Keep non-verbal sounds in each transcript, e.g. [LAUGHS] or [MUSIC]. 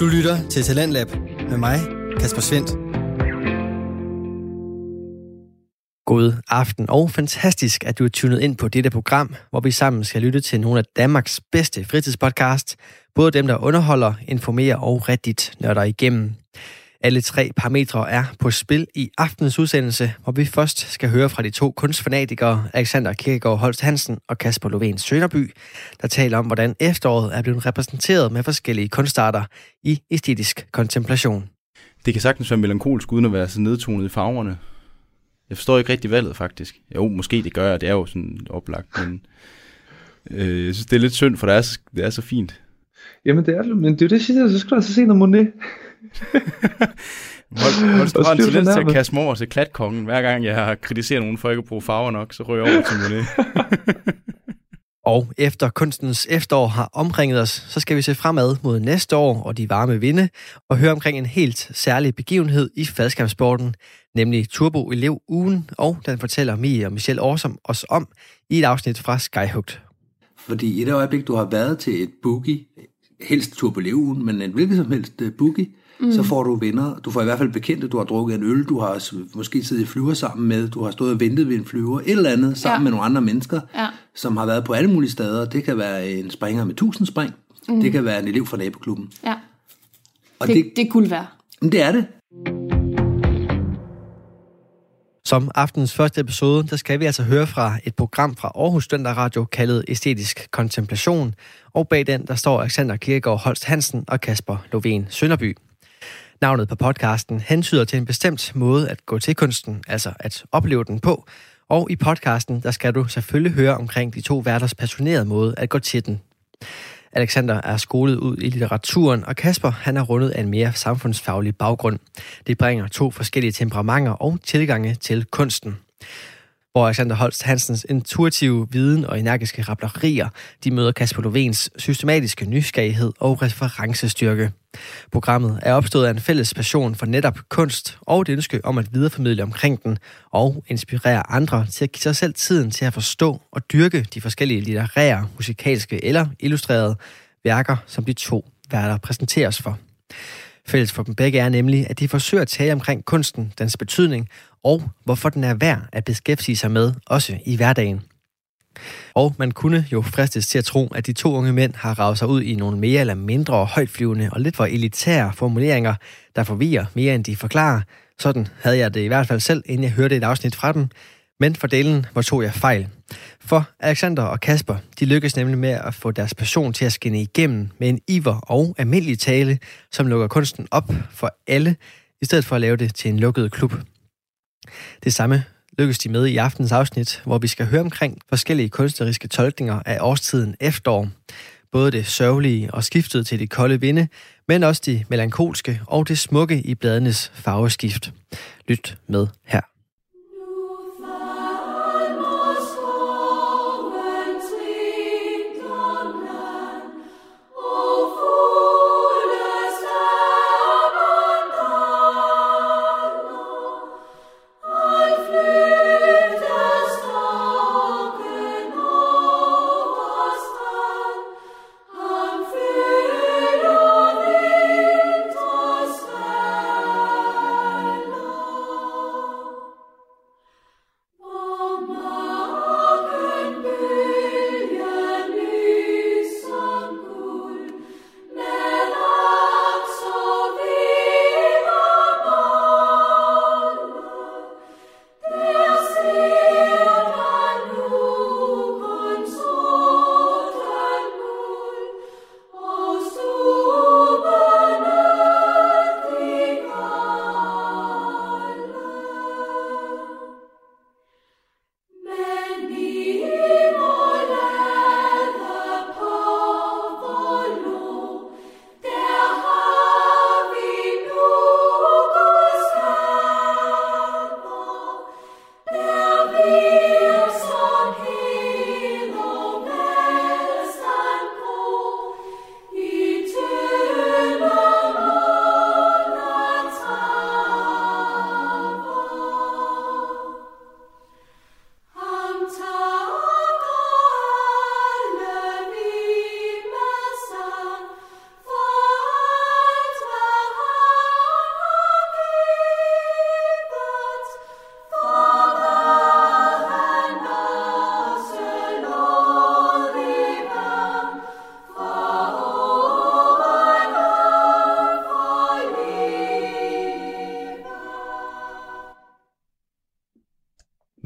Du lytter til Talentlab med mig, Kasper Svendt. God aften og fantastisk, at du er tunet ind på dette program, hvor vi sammen skal lytte til nogle af Danmarks bedste fritidspodcast. Både dem, der underholder, informerer og rigtigt nørder igennem. Alle tre parametre er på spil i aftenens udsendelse, hvor vi først skal høre fra de to kunstfanatikere, Alexander Kirkegaard Holst Hansen og Kasper Lovén Sønderby, der taler om, hvordan efteråret er blevet repræsenteret med forskellige kunstarter i æstetisk kontemplation. Det kan sagtens være melankolsk, uden at være så nedtonet i farverne. Jeg forstår ikke rigtig valget, faktisk. Jo, måske det gør jeg, det er jo sådan oplagt, men øh, jeg synes, det er lidt synd, for det er så, det er så fint. Jamen det er det, men det er jo det, jeg siger, så skal du altså se noget Monet. [LAUGHS] Holst, du har en tendens til at kaste mig over til klatkongen. Hver gang jeg har kritiseret nogen for ikke at bruge farver nok, så ryger jeg over til Monet. [LAUGHS] Og efter kunstens efterår har omringet os, så skal vi se fremad mod næste år og de varme vinde, og høre omkring en helt særlig begivenhed i faldskabssporten, nemlig Turbo Elev Ugen, og den fortæller Mie og Michelle Årsom os om i et afsnit fra Skyhugt. Fordi i det øjeblik, du har været til et boogie, helst Turbo Elev Ugen, men en hvilket som helst øh, boogie, mm. så får du venner. Du får i hvert fald bekendte, du har drukket en øl, du har måske siddet i flyver sammen med, du har stået og ventet ved en flyver, et eller andet sammen ja. med nogle andre mennesker, ja. som har været på alle mulige steder. Det kan være en springer med tusind spring, mm. det kan være en elev fra naboklubben. Ja, og det, det, det kunne være. Men det er det. Som aftens første episode, der skal vi altså høre fra et program fra Aarhus Studentar Radio kaldet Æstetisk Kontemplation, og bag den der står Alexander Kirkegaard Holst Hansen og Kasper Lovén Sønderby. Navnet på podcasten hentyder til en bestemt måde at gå til kunsten, altså at opleve den på, og i podcasten der skal du selvfølgelig høre omkring de to værters passionerede måde at gå til den. Alexander er skolet ud i litteraturen, og Kasper han er rundet af en mere samfundsfaglig baggrund. Det bringer to forskellige temperamenter og tilgange til kunsten hvor Alexander Holst Hansens intuitive viden og energiske rablerier, de møder Kasper Lovens systematiske nysgerrighed og referencestyrke. Programmet er opstået af en fælles passion for netop kunst og et ønske om at videreformidle omkring den og inspirere andre til at give sig selv tiden til at forstå og dyrke de forskellige litterære, musikalske eller illustrerede værker, som de to værter præsenteres for. Fælles for dem begge er nemlig, at de forsøger at tale omkring kunsten, dens betydning og hvorfor den er værd at beskæftige sig med, også i hverdagen. Og man kunne jo fristes til at tro, at de to unge mænd har ravet sig ud i nogle mere eller mindre højtflyvende og lidt for elitære formuleringer, der forvirrer mere end de forklarer. Sådan havde jeg det i hvert fald selv, inden jeg hørte et afsnit fra dem. Men for delen hvor tog jeg fejl. For Alexander og Kasper, de lykkes nemlig med at få deres passion til at skinne igennem med en iver og almindelig tale, som lukker kunsten op for alle, i stedet for at lave det til en lukket klub. Det samme lykkes de med i aftens afsnit, hvor vi skal høre omkring forskellige kunstneriske tolkninger af årstiden efterår. Både det sørgelige og skiftet til det kolde vinde, men også de melankolske og det smukke i bladenes farveskift. Lyt med her.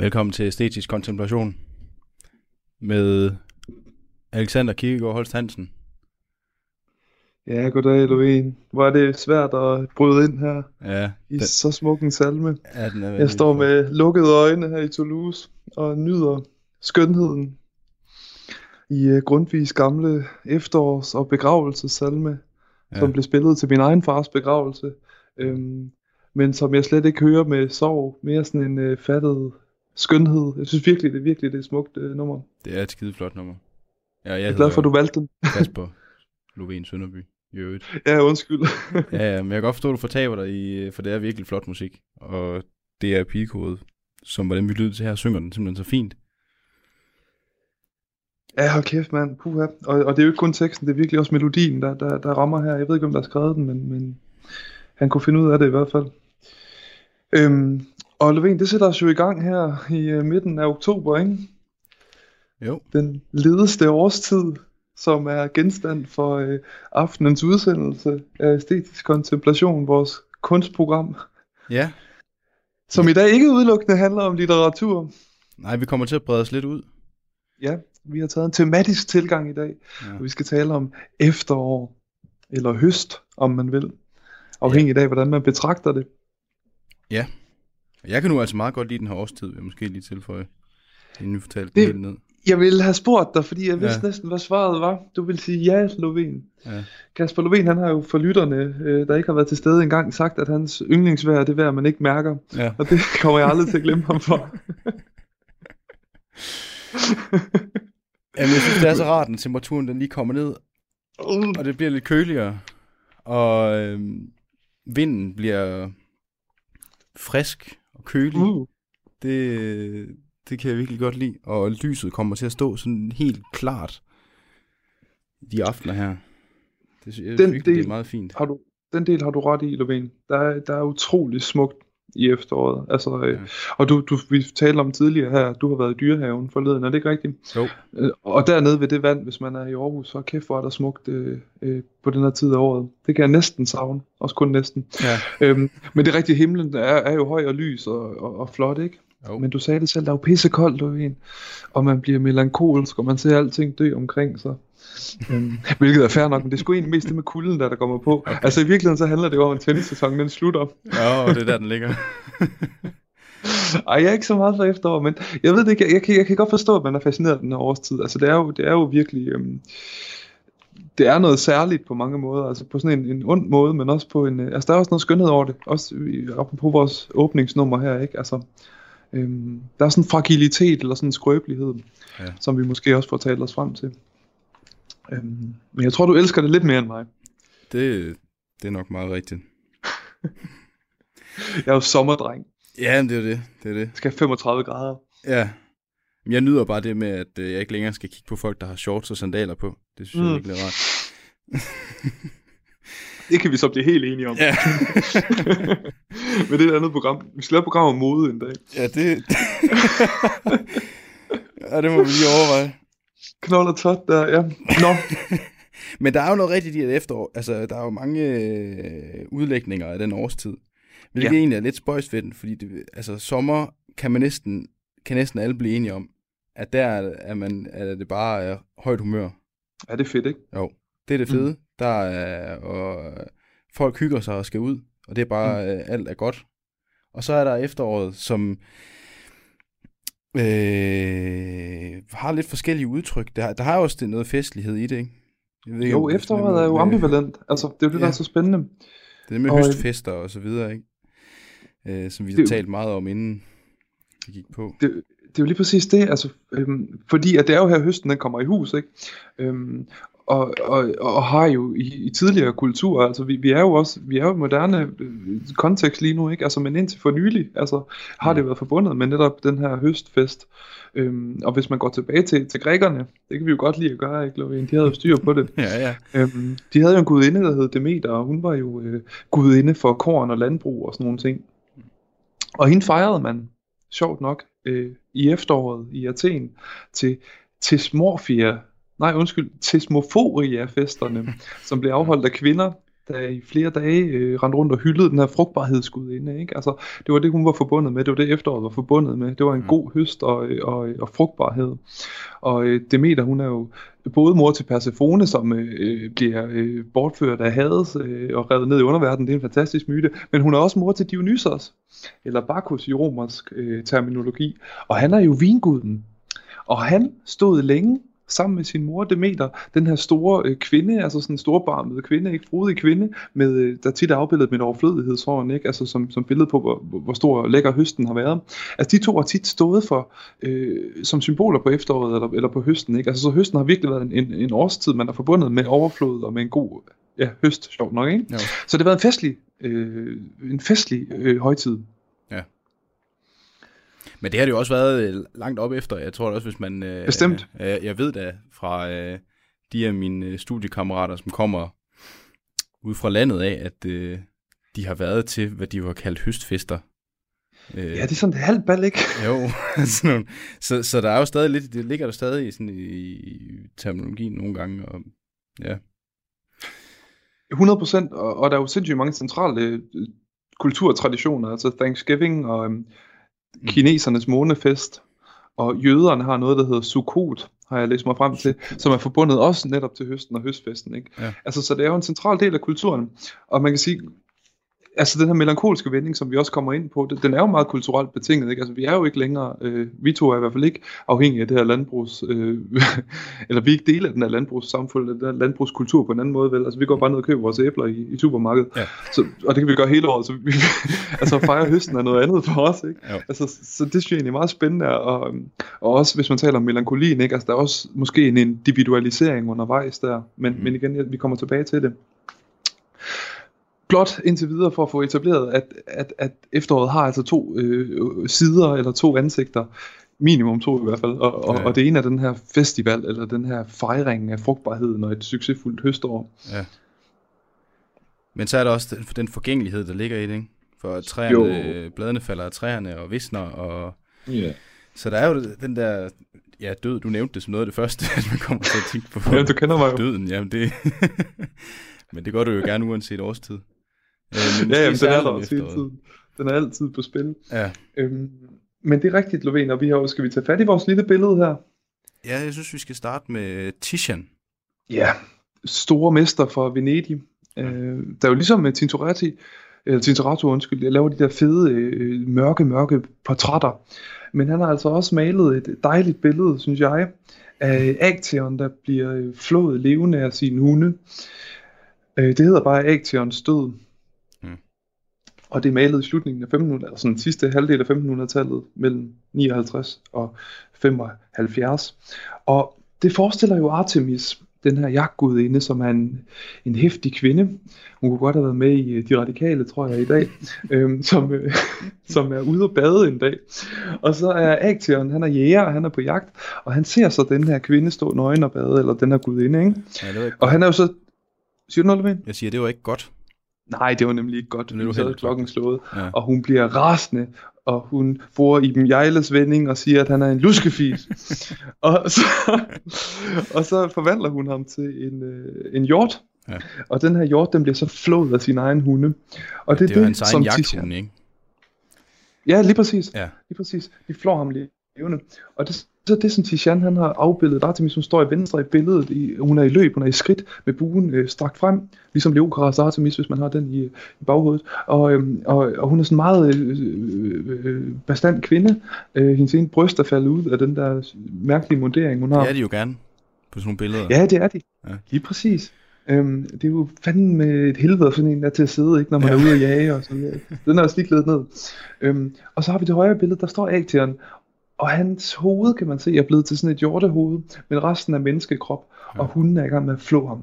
Velkommen til Æstetisk Kontemplation med Alexander Kirkegaard Holst Hansen. Ja, goddag, Louise. Hvor er det svært at bryde ind her Ja, i den, så smuk en salme. ja, den er Jeg står med lukkede øjne her i Toulouse og nyder skønheden i uh, Grundtvigs gamle efterårs- og begravelsessalme, Ja. som blev spillet til min egen fars begravelse, øhm, men som jeg slet ikke hører med sorg, mere sådan en uh, fattet skønhed. Jeg synes virkelig, det er virkelig det er et smukt uh, nummer. Det er et skide flot nummer. Ja, jeg, Jeg er glad for, at du valgte den. [LAUGHS] Kasper [LAUGHS] Lovén Sønderby i øvrigt. Ja, undskyld. [LAUGHS] Ja, ja, men jeg kan godt forstå, at du fortaber dig i, for det er virkelig flot musik. Og det er pigekode, som var den, vi lyttede til her, synger den simpelthen så fint. Ja, hold kæft, mand. Puha. Og, og det er jo ikke kun teksten, det er virkelig også melodien, der, der, der rammer her. Jeg ved ikke, om der har skrevet den, men, men han kunne finde ud af det i hvert fald. Øhm, og Lovén, det sætter os jo i gang her i uh, midten af oktober, ikke? Jo. Den ledeste årstid, som er genstand for uh, aftenens udsendelse af Æstetisk Kontemplation, vores kunstprogram, Ja. som i dag ikke udelukkende handler om litteratur. Nej, vi kommer til at brede os lidt ud. Ja, vi har taget en tematisk tilgang i dag, Ja. og vi skal tale om efterår, eller høst, om man vil. Afhængigt af, hvordan man betragter det. Jeg kan nu altså meget godt lide den her årstid, vil jeg måske lige tilføje, inden vi fortalte det helt ned. Jeg ville have spurgt dig, fordi jeg vidste Ja. næsten, hvad svaret var. Du ville sige ja, Lovén. Ja. Kasper Lovén, han har jo for lytterne, øh, der ikke har været til stede engang, sagt, at hans yndlingsvejr er det vejr, man ikke mærker. ja. Og det [LAUGHS] kommer jeg aldrig til at glemme ham for. [LAUGHS] Jamen, jeg synes, det er så rart, når temperaturen den lige kommer ned, og det bliver lidt køligere, og øhm, vinden bliver frisk og kølig. Uh. Det, det kan jeg virkelig godt lide. Og lyset kommer til at stå sådan helt klart de aftener her. Det synes jeg Den det del- er meget fint. Har du, den del har du ret i, Lovén. Der er, der er utrolig smukt i efteråret. Altså, øh. Og du, du, vi talte om tidligere her, du har været i dyrehaven forleden, er det ikke rigtigt? Jo. Øh, Og dernede ved det vand, hvis man er i Aarhus, så kæft hvor er der smukt øh, øh, på den her tid af året. Det kan jeg næsten savne, også kun næsten. Ja. Øhm, men det rigtige himlen er, er jo høj og lys og, og, og flot, ikke? Jo. Men du sagde det selv, der er jo pissekoldt, en, og man bliver melankolsk, og man ser alting dø omkring sig. øhm, [LAUGHS] hvilket er fair nok, men det er sgu egentlig mest det med kulden, der, der kommer på. Okay. Altså i virkeligheden så handler det jo om, at tennissæsonen den slutter. Ja, og det er der, den ligger. [LAUGHS] Ej, jeg er ikke så meget for efterår, men jeg ved det ikke, jeg, jeg, kan, jeg kan godt forstå, at man er fascineret af den her årstid. Altså det er jo, det er jo virkelig, øhm, det er noget særligt på mange måder, altså på sådan en, en ond måde, men også på en, øh, altså der er også noget skønhed over det, også apropos vores åbningsnummer her, ikke? Altså, øhm, der er sådan en fragilitet eller sådan en skrøbelighed, Ja. som vi måske også får talt os frem til. Øhm, men jeg tror, du elsker det lidt mere end mig. Det, det er nok meget rigtigt. [LAUGHS] Jeg er jo sommerdreng. Ja, det er det. Det er det. Jeg skal have 35 grader. Ja. Men Jeg nyder bare det med, at øh, jeg ikke længere skal kigge på folk, der har shorts og sandaler på. Det synes mm. jeg virkelig er rart. Det kan vi så blive helt enige om. Ja. [LAUGHS] [LAUGHS] Men det er et andet program. Vi skal lave et program om mode en dag. Ja, det... [LAUGHS] ja, det må vi lige overveje. Knold og tot der, ja. Nå, [LAUGHS] Men der er jo noget rigtigt i et efterår. Altså, der er jo mange øh, udlægninger af den årstid. Hvilket ja. Egentlig er lidt spøjst ved den, fordi det, altså, sommer kan man næsten, kan næsten alle blive enige om, at der er, er, man, er det bare er højt humør. ja, det er fedt, ikke? Jo, det er det fede. Mm. Der er, og folk hygger sig og skal ud, og det er bare, mm. alt er godt. Og så er der efteråret, som øh, har lidt forskellige udtryk. Der, der har også det noget festlighed i det, ikke? Jeg ved Jo, efteråret er jo ambivalent. Altså, det er jo det, der Ja. er så spændende. Det er med Og- høstfester og så videre, ikke? Øh, som vi har Det- talt meget om, inden vi gik på. Det, det er jo lige præcis det, altså, øhm, fordi at det er jo her høsten, den kommer i hus, ikke? Øhm, og, og, og har jo i, i tidligere kulturer, altså vi, vi er jo også, vi er jo moderne øh, kontekst lige nu, ikke? Altså, men indtil for nylig, altså, har det været forbundet med netop den her høstfest. Øhm, og hvis man går tilbage til, til grækerne, det kan vi jo godt lide at gøre, ikke, Lovén? De havde jo [LAUGHS] styr på det. Ja, ja. Øhm, de havde jo en gudinde, der hed Demeter, og hun var jo øh, gudinde for korn og landbrug og sådan nogle ting. Og hende fejrede man, sjovt nok, øh, i efteråret i Athen til Tesmorfia, nej undskyld, Tesmoforia-festerne, [LAUGHS] som blev afholdt af kvinder der i flere dage øh, rendte rundt og hyldede den her frugtbarhedsgudinde. Ikke? Altså, det var det, hun var forbundet med. Det var det, efteråret var forbundet med. Det var en mm. god høst og, og, og frugtbarhed. Og øh, Demeter, hun er jo både mor til Persefone, som øh, bliver øh, bortført af Hades øh, og revet ned i underverdenen. Det er en fantastisk myte. Men hun er også mor til Dionysos, eller Bacchus i romersk øh, terminologi. Og han er jo vinguden. Og han stod længe sammen med sin mor Demeter, den her store øh, kvinde, altså sådan en storbarmede kvinde, ikke frodig kvinde, med, øh, der tit er afbildet med et overflødighedshåren, ikke? Altså som, som billede på, hvor, hvor stor og lækker høsten har været. Altså de to har tit stået for, øh, som symboler på efteråret eller, eller på høsten, ikke? Altså så høsten har virkelig været en, en, en årstid, man har forbundet med overflod og med en god ja, høst, sjovt nok, ikke? Ja. Så det har været en festlig, øh, en festlig øh, højtid. Men det har det jo også været øh, langt op efter. Jeg tror også, hvis man... Øh, Bestemt. Øh, jeg ved da fra øh, de af mine øh, studiekammerater, som kommer ud fra landet af, at øh, de har været til, hvad de har kaldt høstfester. Øh, ja, det er sådan et halvt bal, ikke? [LAUGHS] Jo, [LAUGHS] sådan nogle. Så, så der er jo stadig lidt, det ligger der stadig i, sådan, i, i terminologien nogle gange, og ja. 100 procent, og, og der er jo sindssygt mange centrale øh, kulturtraditioner, altså Thanksgiving og øhm. Kinesernes månefest, og jøderne har noget, der hedder Sukkot, har jeg læst mig frem til, som er forbundet også netop til høsten og høstfesten. Ikke? Ja. Altså, så det er jo en central del af kulturen, og man kan sige, altså den her melankolske vending, som vi også kommer ind på, den er jo meget kulturelt betinget. Ikke? Altså vi er jo ikke længere, øh, vi to er i hvert fald ikke afhængige af det her landbrugs, øh, [LAUGHS] eller vi er ikke del af den her landbrugssamfund, eller den her landbrugskultur på en anden måde. Vel? Altså vi går bare ned og køber vores æbler i, i supermarkedet, ja. så, og det kan vi gøre hele året. Så vi, [LAUGHS] altså fejre høsten er noget andet for os. Ikke? Ja. Altså, så det synes jeg egentlig er meget spændende, og, og også hvis man taler om melankolien, ikke? Altså, der er også måske en individualisering undervejs der, men, mm. men igen, vi kommer tilbage til det blot indtil videre for at få etableret, at, at, at efteråret har altså to øh, sider eller to ansigter, minimum to i hvert fald, og, og, ja. og det ene er den her festival, eller den her fejring af frugtbarheden og et succesfuldt høstår. Ja. Men så er der også den, den forgængelighed, der ligger i det, ikke? For træerne, jo. bladene falder af træerne og visner, og... Ja. Så der er jo den der ja, død, du nævnte det som noget af det første, [LAUGHS] at man kommer til at tænke på. ja, du kender mig jo. Døden, jamen det... [LAUGHS] Men det gør du jo gerne uanset årstid. Øh, ja, jamen, den er der også hele tiden. Den er altid på spil. Ja. Øhm, men det er rigtigt, Lovén, og vi har, skal vi tage fat i vores lille billede her? Ja, jeg synes, vi skal starte med Titian. Ja, store mester fra Venedig. Øh, der er jo ligesom med Tintoretti, eller Tintoretto, undskyld, jeg laver de der fede, øh, mørke, mørke portrætter. Men han har altså også malet et dejligt billede, synes jeg, af Acteon, der bliver øh, flået levende af sine hunde. Øh, det hedder bare Acteons død og det er malet i slutningen af 1500, altså den sidste halvdel af 1500-tallet, mellem 59 og 75. Og det forestiller jo Artemis, den her jagtgudinde, som er en, en hæftig kvinde. Hun kunne godt have været med i øh, De Radikale, tror jeg, i dag, [LAUGHS] øhm, som, øh, [LAUGHS] som er ude og bade en dag. Og så er Acteon, han er jæger, og han er på jagt, og han ser så den her kvinde stå nøgen og bade, eller den her gudinde, ikke? Ja, det ikke og han er jo så... Siger du noget, Jeg siger, det var ikke godt. Nej, det var nemlig ikke godt. Nu havde klokken slået, ja. og hun bliver rasende, og hun bruger i dem Jejles vending og siger, at han er en luskefis. [LAUGHS] og, så, og så forvandler hun ham til en, øh, en hjort. Ja. Og den her hjort, den bliver så flået af sin egen hunde. Og det, det er det, hans egen jagthunde, ikke? Ja, lige præcis. Ja. Lige præcis. De flår ham lige levende. Og det, så det, som Tishan han har afbildet Artemis, hun står i venstre i billedet, i, hun er i løb, hun er i skridt med buen øh, strakt frem, ligesom Leokaras Artemis, hvis man har den i, i baghovedet. Og, øh, og, og hun er sådan en meget øh, øh, bestand kvinde. Øh, hendes ene bryst er faldet ud af den der mærkelige modering, hun har. Det er de jo gerne på sådan nogle billeder. Ja, det er de. Ja. Lige præcis. Øhm, det er jo fanden med et helvede sådan en der til at sidde, ikke, når man ja. er ude og jage og sådan noget. Den er også lige ned. Øhm, og så har vi det højre billede, der står Acteon, og hans hoved, kan man se, er blevet til sådan et hjortehoved, men resten er menneskekrop, ja. og hunden er i gang med at flå ham.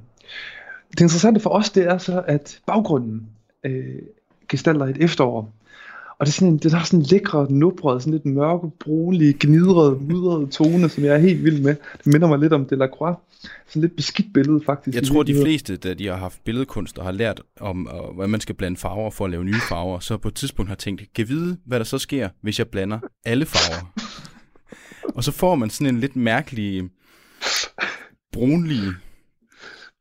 Det interessante for os, det er så, at baggrunden øh, gestalter et efterår. Og det er sådan en, det er sådan en lækre, nubret, sådan lidt mørke, brunlig, gnidret, mudret tone, som jeg er helt vild med. Det minder mig lidt om Delacroix. Sådan lidt beskidt billede, faktisk. Jeg tror, de fleste, da de har haft billedkunst og har lært om, og, hvordan man skal blande farver for at lave nye farver, så på et tidspunkt har tænkt, kan vide, hvad der så sker, hvis jeg blander alle farver. Og så får man sådan en lidt mærkelig, brunlig,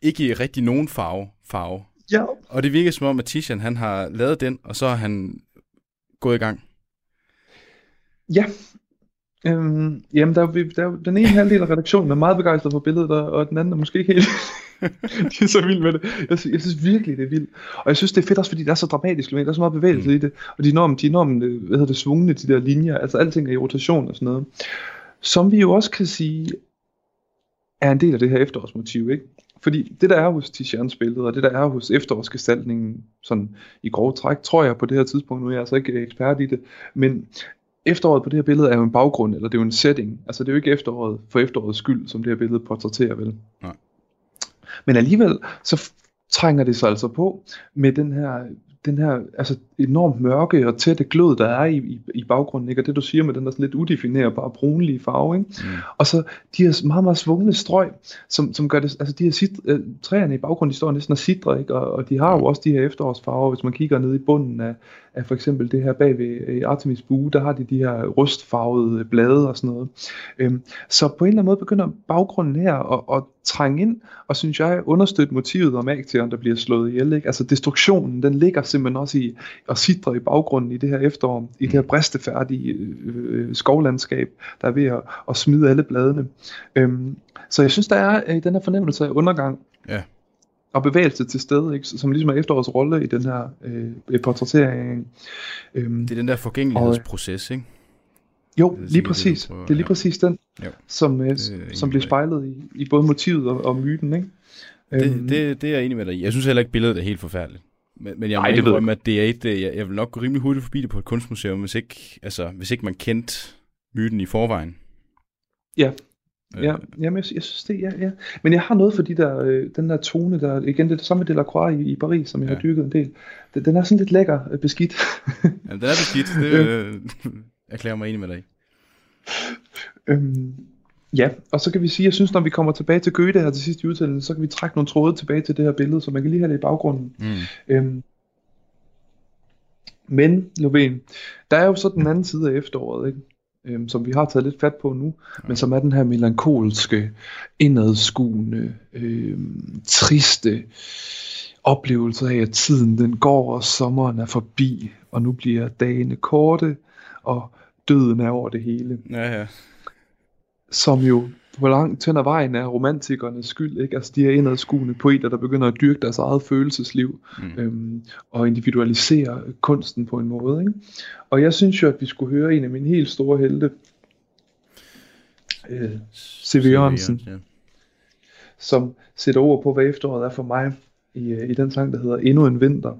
ikke rigtig nogen farve, farve. Ja. Og det virker som om, at Tishan, han har lavet den, og så har han gået i gang. Ja. Øhm, jamen, der er, der er den ene halvdel af redaktionen er meget begejstret for billedet, og, den anden er måske ikke helt. [LAUGHS] de er så vilde med det. Jeg, sy- jeg synes virkelig, det er vildt. Og jeg synes, det er fedt også, fordi det er så dramatisk. Der er så meget bevægelse mm. i det. Og de er enormt, de er enormt øh, hvad hedder det, svungne, de der linjer. Altså, alting er i rotation og sådan noget. Som vi jo også kan sige, er en del af det her efterårsmotiv, ikke? Fordi det, der er hos Tizians billede, og det, der er hos efterårsgestaltningen, sådan i grove træk, tror jeg på det her tidspunkt, nu er jeg altså ikke ekspert i det, men efteråret på det her billede er jo en baggrund, eller det er jo en setting. Altså det er jo ikke efteråret for efterårets skyld, som det her billede portrætterer vel. Nej. Men alligevel, så trænger det sig altså på med den her, den her altså enormt mørke og tætte glød, der er i, i, i baggrunden, ikke? og det du siger med den der lidt udefinerbare brunlige farve, ikke? Mm. og så de her meget, meget svungne strøg, som, som gør det, altså de her sit, øh, træerne i baggrunden, de står næsten og sidder, ikke? Og, og de har jo også de her efterårsfarver, hvis man kigger ned i bunden af, af for eksempel det her bag ved Artemis bue, der har de de her rustfarvede blade og sådan noget. Øhm, så på en eller anden måde begynder baggrunden her at, at trænge ind, og synes jeg understøtte motivet om aktieren, der bliver slået ihjel. Ikke? Altså destruktionen, den ligger simpelthen også i at sidre i baggrunden i det her efterår, i det her bristefærdige øh, øh, skovlandskab, der er ved at, at smide alle bladene. Øhm, så jeg synes, der er øh, den her fornemmelse af undergang, Ja. og bevægelse til stede, ikke? som ligesom er efterårets rolle i den her øh, portrættering. Øhm, Det er den der forgængelighedsproces, ikke? jo, det lige det, præcis. prøver, Det er lige præcis den, Jo. som, øh, som bliver spejlet i, i både motivet og, og myten. Ikke? Øhm, Det, det, det er jeg enig med dig i. Jeg synes heller ikke, billedet er helt forfærdeligt. Men, men jeg må Ej, det ved jeg indrømme, at det er et, jeg, jeg vil nok gå rimelig hurtigt forbi det på et kunstmuseum, hvis ikke, altså, hvis ikke man kendte myten i forvejen. Ja. Øh, Ja, jamen, jeg, jeg synes det, ja, ja. Men jeg har noget for de der, øh, den der tone, der, igen, det er det samme med Delacroix i, i Paris, som jeg ja. Ja. har dyrket en del. Den, den er sådan lidt lækker øh, beskidt. [LAUGHS] Jamen, den er beskidt. Det øh, [LAUGHS] erklærer mig enig med dig øhm, ja, og så kan vi sige, jeg synes, når vi kommer tilbage til Goethe her til sidst i udsendelsen, så kan vi trække nogle tråde tilbage til det her billede, så man kan lige have det i baggrunden. Mm. Øhm, men, Lovén, der er jo så den anden side af efteråret, ikke? Øhm, som vi har taget lidt fat på nu, ja. men som er den her melankolske, indadskuende, øhm, triste oplevelse af, at tiden den går, og sommeren er forbi, og nu bliver dagene korte, og døden er over det hele Ja, ja. Som jo på langt hen ad vejen er romantikernes skyld, ikke? Altså de her indadskuende poeter, der begynder at dyrke deres eget følelsesliv, Mm. øhm, og individualisere kunsten på en måde, ikke? Og jeg synes jo, at vi skulle høre en af mine helt store helte, øh, C.V. Jørgensen. Ja. som sætter ord på, hvad efteråret er for mig, i, øh, i den sang, der hedder Endnu en vinter.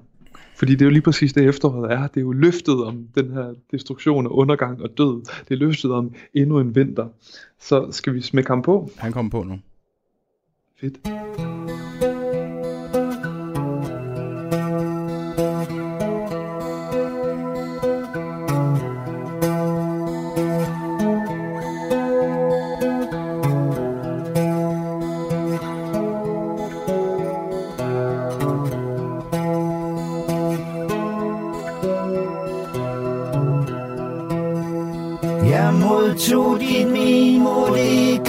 Fordi det er jo lige præcis det efteråret er. Det er jo løftet om den her destruktion og undergang og død. Det er løftet om endnu en vinter. Så skal vi smække ham på. Han kommer på nu. Fedt.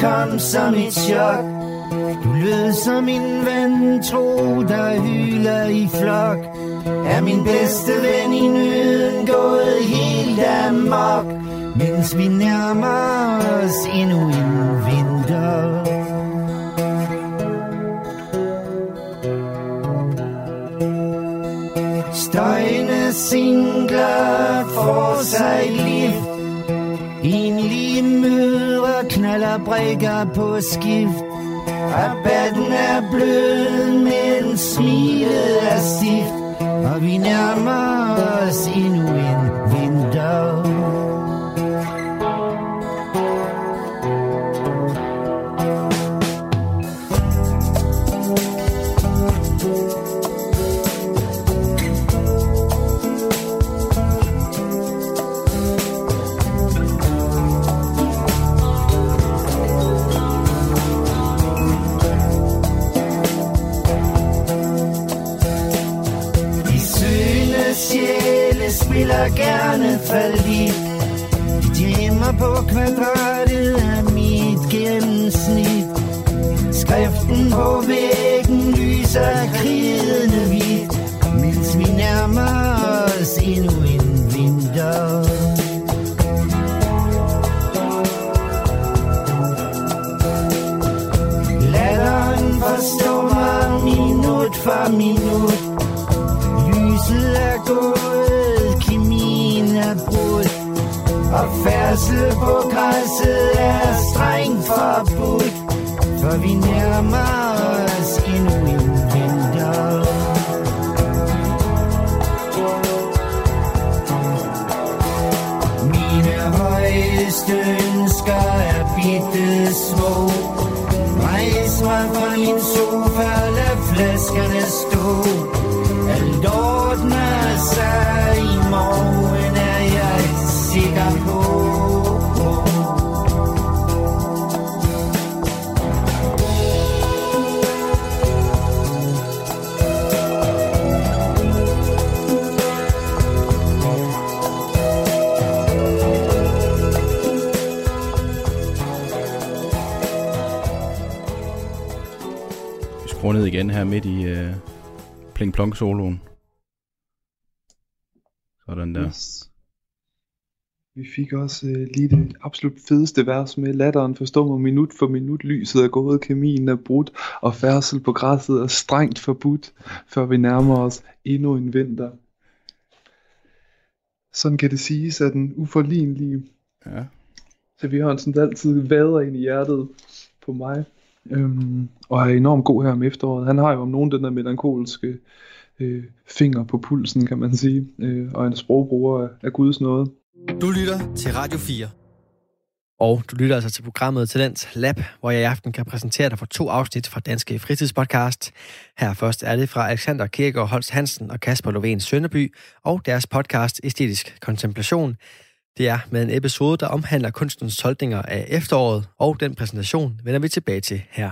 Kom som et chok. Du lød som en ven, tro, der hyler i flok. Er min bedste ven i nøden gået helt amok, mens vi nærmer os endnu en vinter. Støjende singler får sig lift mødre brækker på skift. Rabatten er blød, men smilet er stift. Og vi nærmer os endnu en vinter. spiller gerne for lidt Timer på kvadratet er mit gennemsnit. Skriften på væggen lyser kridende hvidt. Mens vi nærmer os endnu en vinter. Latteren forstår mig minut for minut. Lyset er gået. Og færdsel på græsset er strengt forbudt For vi nærmer os endnu en vinter. Mine højeste ønsker er bitte små. Rejs mig fra min sofa, lad flaskerne stå. Igen her midt i uh, pling plong soloen. Sådan der. Yes. Vi fik også øh, lige det absolut fedeste vers med latteren forstummer minut for minut, lyset er gået, kemien er brudt, og færdsel på græsset er strengt forbudt, før vi nærmer os endnu en vinter. Sådan kan det siges, at den uforlignelige Ja. Så Hansen der altid vader ind i hjertet på mig. Øhm, og er enormt god her om efteråret. Han har jo om nogen den der melankolske øh, finger på pulsen, kan man sige. Øh, og en sprogbruger af, af Guds nåde. Du lytter til Radio 4. Og du lytter altså til programmet Talent Lab, hvor jeg i aften kan præsentere dig for to afsnit fra Danske Fritidspodcast. Her først er det fra Alexander Kirkegaard Holst Hansen og Kasper Lovén Sønderby og deres podcast Æstetisk Kontemplation. Det er med en episode, der omhandler kunstens tolkninger af efteråret, og den præsentation vender vi tilbage til her.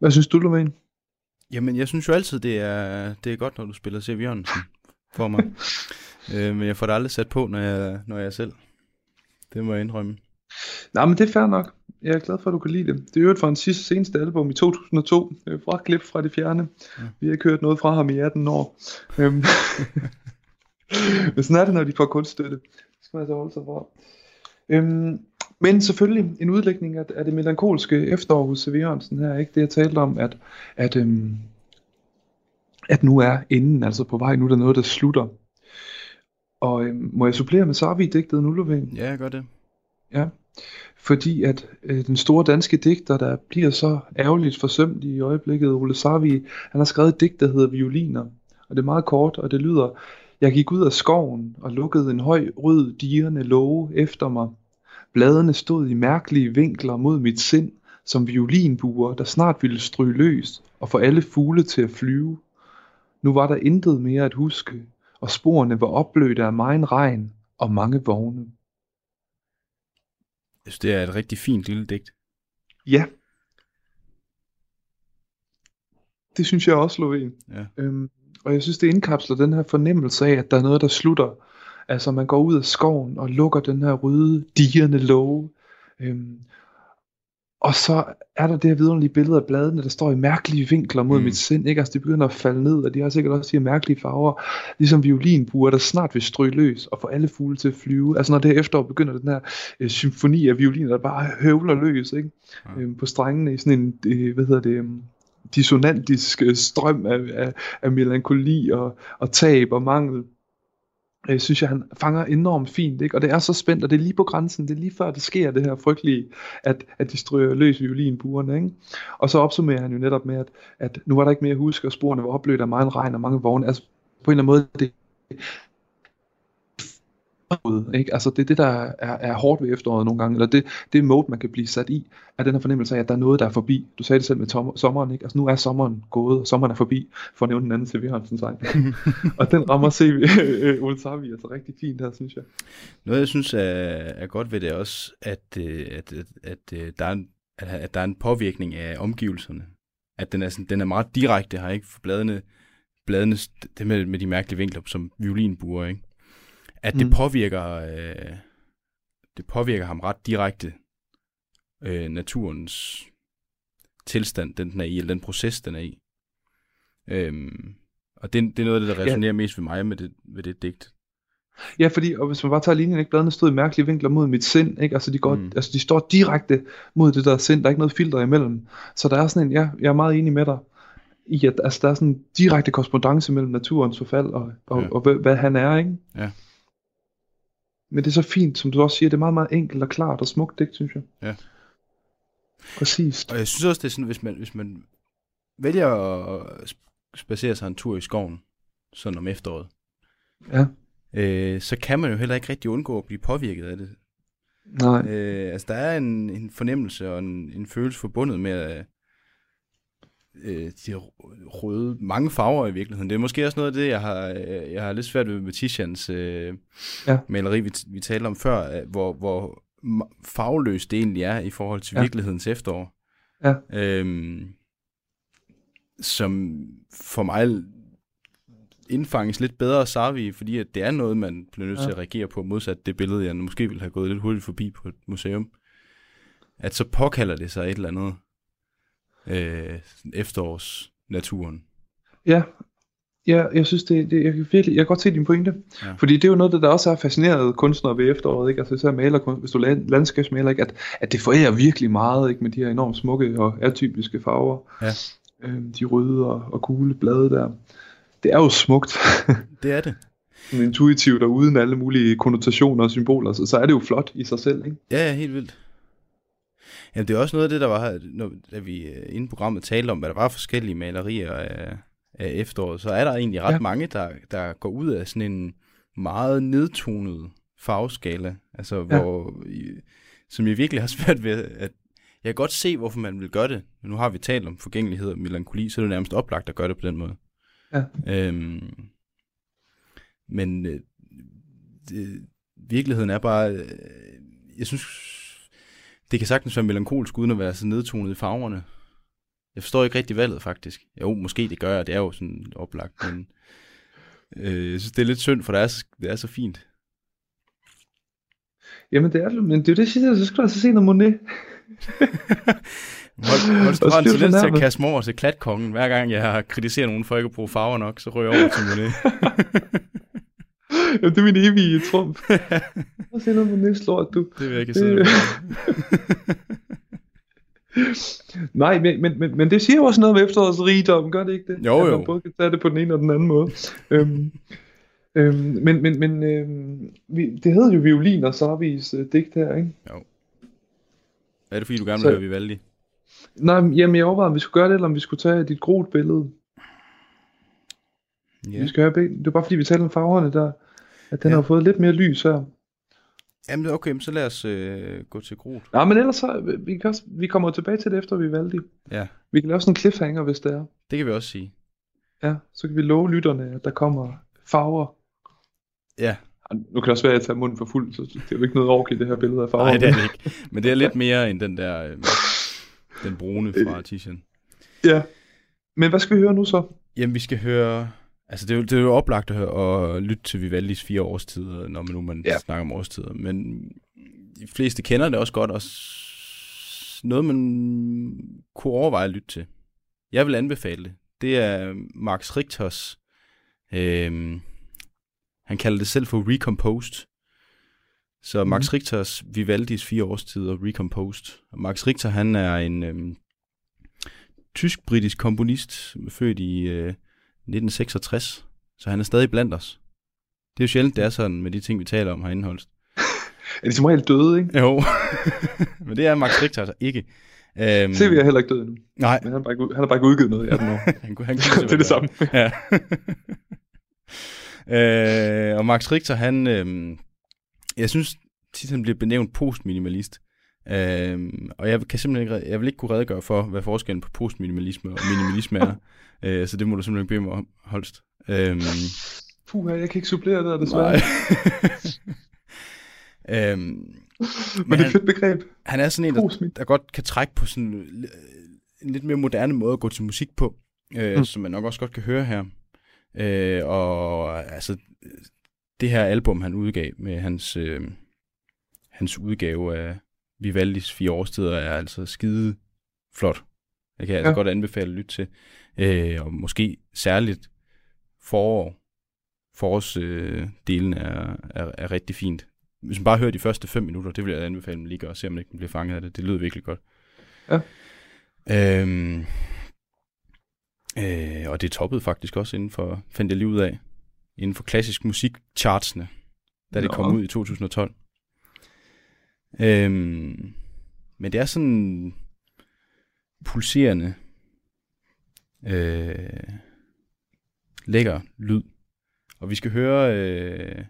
Hvad synes du, Loven? Jamen, jeg synes jo altid, det er, det er godt, når du spiller C.V. Jørgensen for mig. [LAUGHS] øh, men jeg får det aldrig sat på, når jeg, når jeg er selv. Det må jeg indrømme. Nej, men det er fair nok. Jeg er glad for, at du kan lide det. Det er jo fra en sidste seneste album i 2002. Øh, Fra klip fra det fjerne. Ja. Vi har kørt noget fra ham i 18 år. Øhm. [LAUGHS] [LAUGHS] Men sådan er det, når de får kunststøtte. Skal man altså holde sig for. Øhm, men selvfølgelig en udlægning af, af det melankolske efterår hos C.V. Jørgensen her, ikke? Det jeg talte om, at, at, øhm, at nu er inden, altså på vej, nu er der noget, der slutter. Og øhm, må jeg supplere med Sarvi-digtet nu, Lovén? Ja, jeg gør det. Ja, fordi at øh, den store danske digter, der bliver så ærgerligt forsømt i øjeblikket, Ole Sarvi, han har skrevet et digt, der hedder Violiner. Og det er meget kort, og det lyder, Jeg gik ud af skoven og lukkede en høj rød dirrende låge efter mig. Bladene stod i mærkelige vinkler mod mit sind, som violinbuer, der snart ville stryge løs og få alle fugle til at flyve. Nu var der intet mere at huske, og sporene var opblødte af megen regn og mange vogne. Jeg synes, det er et rigtig fint lille digt. Ja. Det synes jeg også, Lovén. Ja. Øhm, og jeg synes, det indkapsler den her fornemmelse af, at der er noget, der slutter. Altså, man går ud af skoven og lukker den her røde, digerne låge. Øhm, og så er der det her vidunderlige billede af bladene, der står i mærkelige vinkler mod Mm. mm. mit sind. Ikke? Altså, de begynder at falde ned, og de har sikkert også de her mærkelige farver. Ligesom violinbuer, der snart vil stryge løs og få alle fugle til at flyve. Altså, når det her efterår begynder den her øh, symfoni af violiner, der bare høvler løs ikke? Ja. Øhm, på strengene i sådan en, øh, hvad hedder det, øhm, dissonantisk øh, strøm af, af, af melankoli og, og tab og mangel. Øh, synes jeg, han fanger enormt fint, ikke? og det er så spændt, og det er lige på grænsen, det er lige før det sker, det her frygtelige, at, at de stryger løs violinbuerne, ikke? Og så opsummerer han jo netop med, at, at nu var der ikke mere at huske, og sporene var opløst af meget regn og mange vogne, altså på en eller anden måde, det ikke? Altså det er det, der er, er hårdt ved efteråret nogle gange, eller det, det mode, man kan blive sat i, er den her fornemmelse af, at der er noget, der er forbi. Du sagde det selv med tom- sommeren, ikke? Altså nu er sommeren gået, og sommeren er forbi, for at nævne den anden C.V. Hansen sang. [LAUGHS] og den rammer C.V. Ole Sarvi altså rigtig fint her, synes jeg. Noget, jeg synes er, er godt ved det også, at, øh, at, at, at, øh, der er en, at, at der er en påvirkning af omgivelserne. At den er, sådan, den er meget direkte her, ikke? For bladene, bladene det med, med de mærkelige vinkler, som violinbuer, ikke? At det Mm. påvirker, øh, det påvirker ham ret direkte øh, naturens tilstand, den, den er i, eller den proces, den er i. Øhm, og det, det er noget af det, der Ja. resonerer mest ved mig med det, ved det digt. Ja, fordi og hvis man bare tager linjen, ikke? bladene stod i mærkelige vinkler mod mit sind, ikke? Altså, de går, mm. altså de står direkte mod det der sind, der er ikke noget filter imellem. Så der er sådan en, ja, jeg er meget enig med dig. i, at altså, der er sådan en direkte korrespondence mellem naturens forfald og, og, Ja. og, og hvad, hvad han er, ikke? Ja. Men det er så fint, som du også siger, det er meget, meget enkelt og klart og smukt, ikke, synes jeg. Ja. Præcis. Og jeg synes også, det er sådan, hvis man, hvis man vælger at sp- spacere sig en tur i skoven, sådan om efteråret, Ja. øh, så kan man jo heller ikke rigtig undgå at blive påvirket af det. Nej. Øh, altså, der er en, en fornemmelse og en, en følelse forbundet med øh, øh, de røde, mange farver i virkeligheden. Det er måske også noget af det, jeg har, øh, jeg har lidt svært ved med Tishans øh, Ja. maleri, vi, vi talte om før, hvor, hvor farveløst det egentlig er i forhold til ja. virkelighedens efterår. Ja. Øhm, som for mig indfanges lidt bedre af Sarvi, fordi at det er noget, man bliver nødt Ja. til at reagere på, modsat det billede, jeg måske ville have gået lidt hurtigt forbi på et museum. At så påkalder det sig et eller andet øh, efterårsnaturen. Ja, ja jeg synes, det, det jeg, kan virkelig, jeg kan godt se din pointe. Ja. Fordi det er jo noget, der også har fascineret kunstnere ved efteråret, ikke? Altså især malerkunst, hvis du er landskabsmaler, ikke? At, at det forærer virkelig meget, ikke? Med de her enormt smukke og atypiske farver. Ja. Øhm, de røde og, og gule blade der. Det er jo smukt. [LAUGHS] Det er det. Intuitivt og uden alle mulige konnotationer og symboler, så, så er det jo flot i sig selv, ikke? Ja, helt vildt. Jamen, det er også noget af det, der var når, da vi øh, inden programmet talte om, hvad der var forskellige malerier af, af efteråret, så er der egentlig ret Ja. mange, der, der går ud af sådan en meget nedtonet farveskala, altså Ja. hvor, som jeg virkelig har svært ved, at jeg kan godt se, hvorfor man vil gøre det. Men nu har vi talt om forgængelighed og melankoli, så er det nærmest oplagt at gøre det på den måde. Ja. Øhm, men øh, det, virkeligheden er bare, øh, jeg synes, det kan sagtens være melankolsk, uden at være så nedtonet i farverne. Jeg forstår ikke rigtig valget, faktisk. Jo, måske det gør jeg, det er jo sådan oplagt, men øh, jeg synes, det er lidt synd, for det er så, det er så fint. Jamen det er det, men det er jo det, jeg siger, så skal du altså se noget Monet. [LAUGHS] Og har en tendens til at kaste mig over til klatkongen. Hver gang jeg har kritiseret nogen for ikke at bruge farver nok, så ryger jeg over til Monet. [LAUGHS] Jamen, det er min evige trumf. Og [LAUGHS] se noget Monet lort, du. Det vil jeg ikke sidde [LAUGHS] Nej, men, men, men, men det siger jo også noget om efterårets rigdom, gør det ikke det? Jo, At jo. man både kan tage det på den ene og den anden måde. øhm, øhm, men men, men øhm, vi, det hedder jo Violin og Sarvis øh, digt her, ikke? Er det fordi, du gerne Så- vil høre Vivaldi? Nej, men- jamen jeg overvejede, om vi skulle gøre det, eller om vi skulle tage dit grot billede. Ja. Vi skal have begge. Det var bare fordi, vi talte om farverne der, at den Ja. har fået lidt mere lys her. Jamen, okay, så lad os øh, gå til Grot. Nej, men ellers så, vi, kan også, vi kommer tilbage til det efter Vivaldi. Ja, Vi kan lave sådan en cliffhanger, hvis det er. det kan vi også sige. Ja, så kan vi love lytterne, at der kommer farver. Ja, Nu kan det også være, at jeg tager munden for fuld, så det er jo ikke noget ork i det her billede af farver. nej, det er det ikke. Men det er lidt mere end den der, øh, den brune fra Titian. Ja. Men hvad skal vi høre nu så? Jamen, vi skal høre... Altså, det er jo, det er jo oplagt at, at lytte til Vivaldis fire årstider, når man nu man Ja. snakker om årstider. Men de fleste kender det også godt, og noget, man kunne overveje at lytte til. Jeg vil anbefale det. Det er Max Richters... Øh, han kalder det selv for Recomposed. Så Max Richters Vivaldis fire årstider Recomposed. Og Max Richter, han er en øhm, tysk-britisk komponist, født i øh, 1966. Så han er stadig blandt os. Det er jo sjældent, det er sådan med de ting, vi taler om herinde, Holst. [LAUGHS] Er de som regel døde, ikke? Jo, [LAUGHS] men det er Max Richter altså ikke. Øhm, Se, vi er heller ikke døde endnu. Nej, Men han har bare ikke, han har bare ikke udgivet noget i 18 år. [LAUGHS] han, kunne- han det er det samme. Ja. øh, og Max Richter, han, øh, jeg synes tit, han bliver benævnt postminimalist. Øh, og jeg kan simpelthen ikke, jeg vil ikke kunne redegøre for, hvad forskellen på postminimalisme og minimalisme er. [LAUGHS] øh, så det må du simpelthen bede mig om, Holst. Øh, Puh, jeg kan ikke supplere det der, desværre. nej. [LAUGHS] øhm, [LAUGHS] Men det er et fedt begreb. han er sådan en, der, der godt kan trække på sådan øh, en lidt mere moderne måde at gå til musik på, øh, mm. som man nok også godt kan høre her. Øh, og altså, det her album, han udgav med hans, øh, hans udgave af Vivaldis fire årstider, er altså skide flot. Jeg kan altså Ja. godt anbefale at lytte til. Øh, og måske særligt forår. Forårsdelen øh, er, er, er rigtig fint. Hvis man bare hører de første fem minutter, det vil jeg anbefale, at man lige gør, og se om man ikke bliver fanget af det. Det lyder virkelig godt. Ja. Øhm, Øh, og det toppede faktisk også inden for, fandt jeg lige ud af, inden for klassisk musik chartsene, da det Nå. kom ud i 2012. Øhm, men det er sådan pulserende, øh, lækker lyd. Og vi skal høre øh,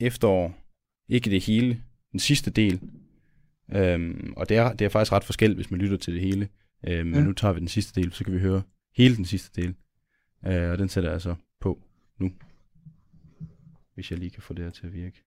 efterår, ikke det hele, den sidste del. Øhm, og det er, det er faktisk ret forskelligt, hvis man lytter til det hele. Øh, men Ja. nu tager vi den sidste del, så kan vi høre hele den sidste del. Øh, og den sætter jeg så på nu. Hvis jeg lige kan få det her til at virke.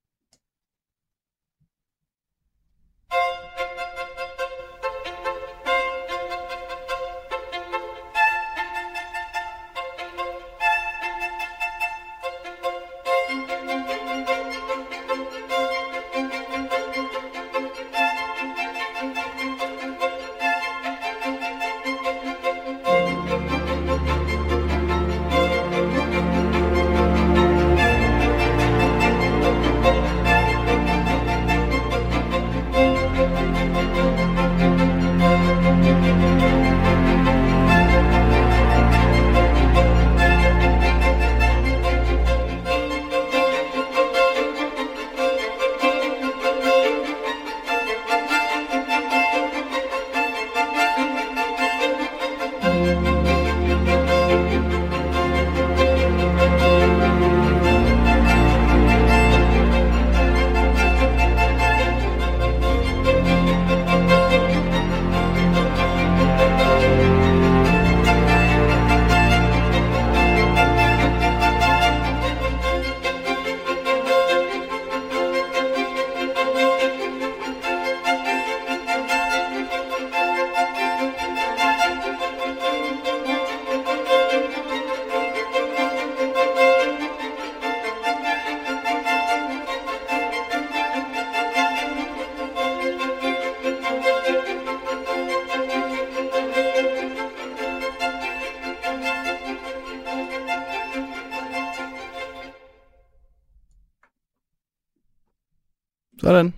Sådan.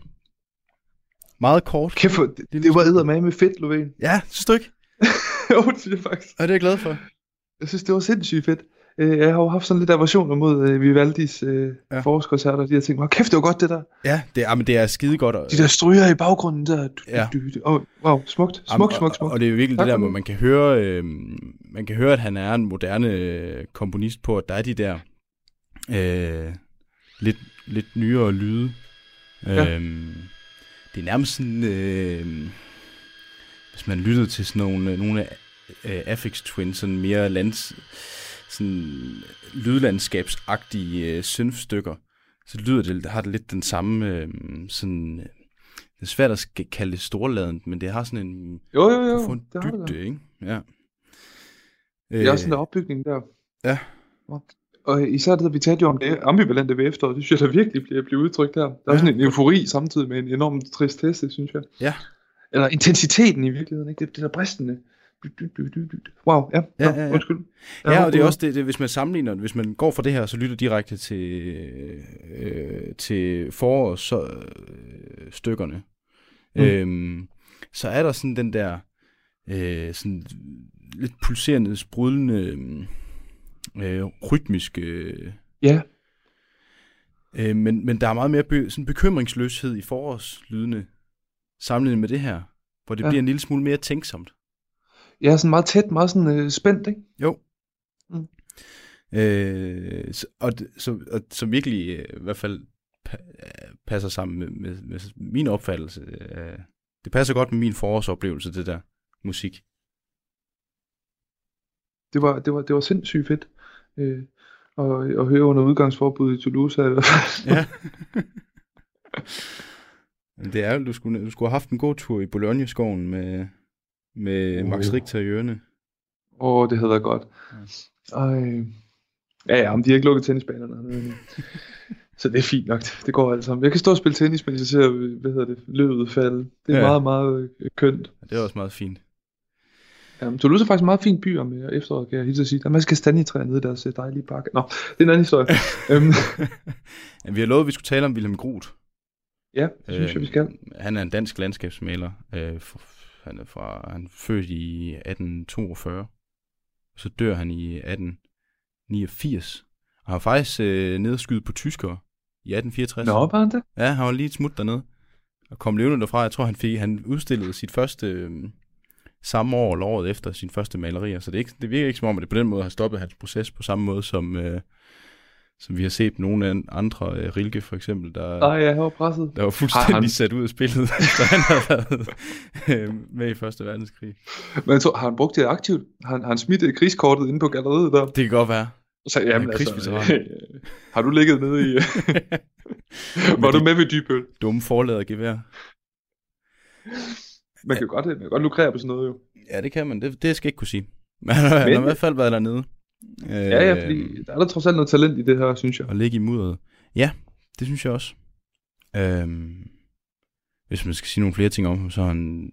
Meget kort. Kæft, hvor- det, det var eddermame med fedt, Lovén. Ja, synes du ikke? [LAUGHS] jo, det synes jeg faktisk. Og det er jeg glad for. Jeg synes, det var sindssygt fedt. Øh, Jeg har jo haft sådan lidt aversioner mod øh, Vivaldis øh, Ja. forårskoncerter, og de har tænkt, "Åh, kæft, det var godt det der. Ja, det er, men det er skide godt. Og, De der stryger i baggrunden der. Du, Ja. du, du, oh, wow, smukt, smukt, Jamen, smukt, Og, smukt. og det er virkelig Tak det der, hvor det. man kan høre, øh, man kan høre, at han er en moderne øh, komponist på, at der er de der øh, lidt, lidt nyere lyde. Ja. Øhm, det er nærmest sådan, øh, hvis man lyttede til sådan nogle, øh, nogle af øh, Affix Twin, sådan mere lands, sådan lydlandskabsagtige øh, synthstykker, så lyder det, har det lidt den samme øh, sådan, øh, det er svært at kalde det storladent, men det har sådan en Jo, jo, jo. en det har det dybde, ikke? Ja. Det er også sådan der opbygning der. Ja. Og især det, der vi talte jo om det ambivalente ved efteråret, det synes jeg der virkelig bliver, bliver udtrykt der. Der er Ja. sådan en eufori samtidig med en enorm tristesse, synes jeg. Ja. Eller intensiteten i virkeligheden, ikke? Det, det der bristende. Wow, ja. Ja, ja, ja. Undskyld. Ja, og det er også det, det, hvis man sammenligner, hvis man går fra det her, så lytter direkte til, øh, til forårs så, øh, stykkerne, mm. øhm, så er der sådan den der øh, sådan lidt pulserende, sprudlende, øh, rytmiske, øh, Ja, øh, men, men der er meget mere be, sådan bekymringsløshed i forårslydene, sammenlignet med det her, hvor det Ja. ja. bliver en lille smule mere tænksomt. er sådan meget tæt, meget sådan øh, spændt, ikke? Jo. Mm. Øh, så, og, så, og, som virkelig øh, i hvert fald pa- øh, passer sammen med, med, med min opfattelse. Øh, det passer godt med min forårsoplevelse, det der musik. Det var, det var, det var sindssygt fedt. Øh, og, og høre under udgangsforbud i Toulouse. fald. Ja. [LAUGHS] Men det er jo, du skulle, du skulle have haft en god tur i Bologna-skoven med, med Uh. Max Richter i ørene. Åh, oh, det hedder godt. Ej. Ja, ja, men de har ikke lukket tennisbanerne. [LAUGHS] Så det er fint nok. Det går alt sammen. Jeg kan stå og spille tennis, mens jeg ser, hvad hedder det, løbet falde. Det er Ja. ja. meget, meget øh, kønt. Det er også meget fint. Ja, Toulouse er faktisk en meget fin by om øh, efteråret, kan jeg helt sige. Der er masser kastanjetræer nede i deres øh, dejlige bakke. Nå, det er en anden historie. [LAUGHS] øhm, [LAUGHS] Ja, vi har lovet, at vi skulle tale om Wilhelm Groth. ja, det synes jeg, vi skal. Han er en dansk landskabsmaler. Øh, han er fra han er født i 1842. Så dør han i 1889. Og har faktisk øh, nedskydet på tyskere i 1864. Nå, var han det? Ja, han var lige et smut dernede. Og kom levende derfra. Jeg tror, han fik han udstillede sit første øh, samme år eller året efter sin første malerier. Så det, er ikke, det virker ikke som om, at det på den måde har stoppet hans proces på samme måde, som, øh, som vi har set nogle af andre. Øh, Rilke for eksempel, der, Nej, jeg var presset. der var fuldstændig han- sat ud af spillet, [LAUGHS] efter han havde været øh, med i Første Verdenskrig. Men jeg tror, har han brugt det aktivt? Har han, har han smidt øh, krigskortet inde på galleriet der? Det kan godt være. Så, jamen, altså, øh, [LAUGHS] har du ligget nede i... [LAUGHS] var du med ved dybøl? Dumme forlader gevær. Man kan jo godt, man kan godt lukrere på sådan noget jo. Ja, det kan man. Det, det skal jeg ikke kunne sige. [LAUGHS] Men han har, i hvert fald været dernede. Øh, Ja, ja, fordi der er der trods alt noget talent i det her, synes jeg. Og ligge i mudderet. Ja, det synes jeg også. Øhm, hvis man skal sige nogle flere ting om ham, så er han...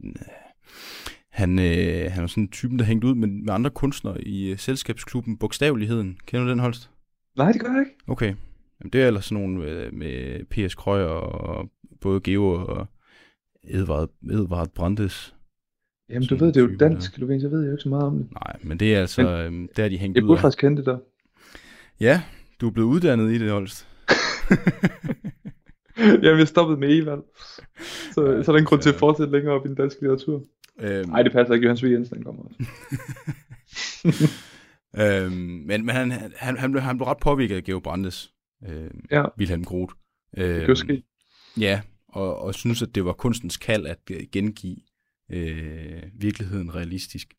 Han, øh, han er sådan en typen, der hængte ud med, med andre kunstnere i øh, selskabsklubben Bogstaveligheden. Kender du den, Holst? Nej, det gør jeg ikke. Okay. Jamen, det er ellers sådan nogle øh, med P.S. Krøyer og både Geo og Edvard, Edvard Brandes. Jamen, du ved, det er jo dansk, du ved, så ved jeg jo ikke så meget om det. Nej, men det er altså, øhm, der er de hængt Jeg ud burde af. faktisk kende det der. Ja, du er blevet uddannet i det, Holst. [LAUGHS] Jamen, jeg stoppede med Evald. Så, Ja, så er der en grund til at fortsætte længere op i den danske litteratur. øhm, Nej, det passer ikke. Johannes V. Jensen kommer også. [LAUGHS] Øhm, men men han, han, han, blev, han blev ret påvirket af Geo Brandes, øhm, Ja. Wilhelm Groth. Øhm, Det kan ske. Ja, og, og synes, at det var kunstens kald at øh, gengive øh, virkeligheden realistisk.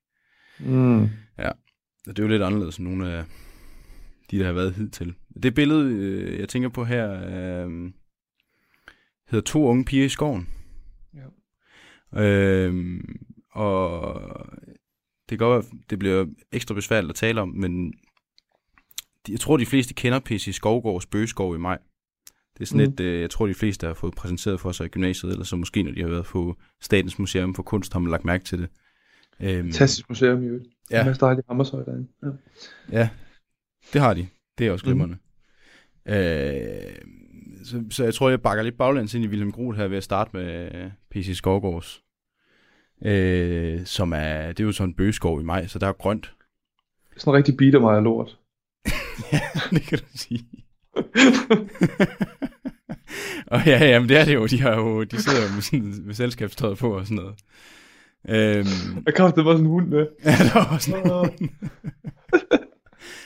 Mm. Og det er jo lidt anderledes end nogle af de, der har været hidtil. Det billede, øh, jeg tænker på her, øh, hedder To unge piger i skoven. Ja. Øh, og det går, det bliver ekstra besværligt at tale om, men jeg tror, de fleste kender P.C. Skovgårds Bøgeskov i maj. Det er sådan Mhm. et, øh, jeg tror, de fleste har fået præsenteret for sig i gymnasiet, eller så måske, når de har været på Statens Museum for Kunst, har man lagt mærke til det. Øhm, Fantastisk museum i øvrigt. Ja. Ja. Mads dejlige Hammershøj derinde. Ja. Ja, det har de. Det er også Mhm. glimrende. Mm. Øh, så, så jeg tror, jeg bakker lidt baglæns ind i Wilhelm Groth her ved at starte med øh, P.C. Skovgårds. Øh, som er, det er jo sådan en bøgeskov i maj, så der er grønt. Sådan en rigtig beater mig lort. [LAUGHS] ja, det kan du sige. Og ja, jamen det er det jo. De, har jo, de sidder jo med, sådan, med selskabstøjet på og sådan noget. Øhm, Jeg kræftede bare sådan en hund med. Ja, der var sådan en-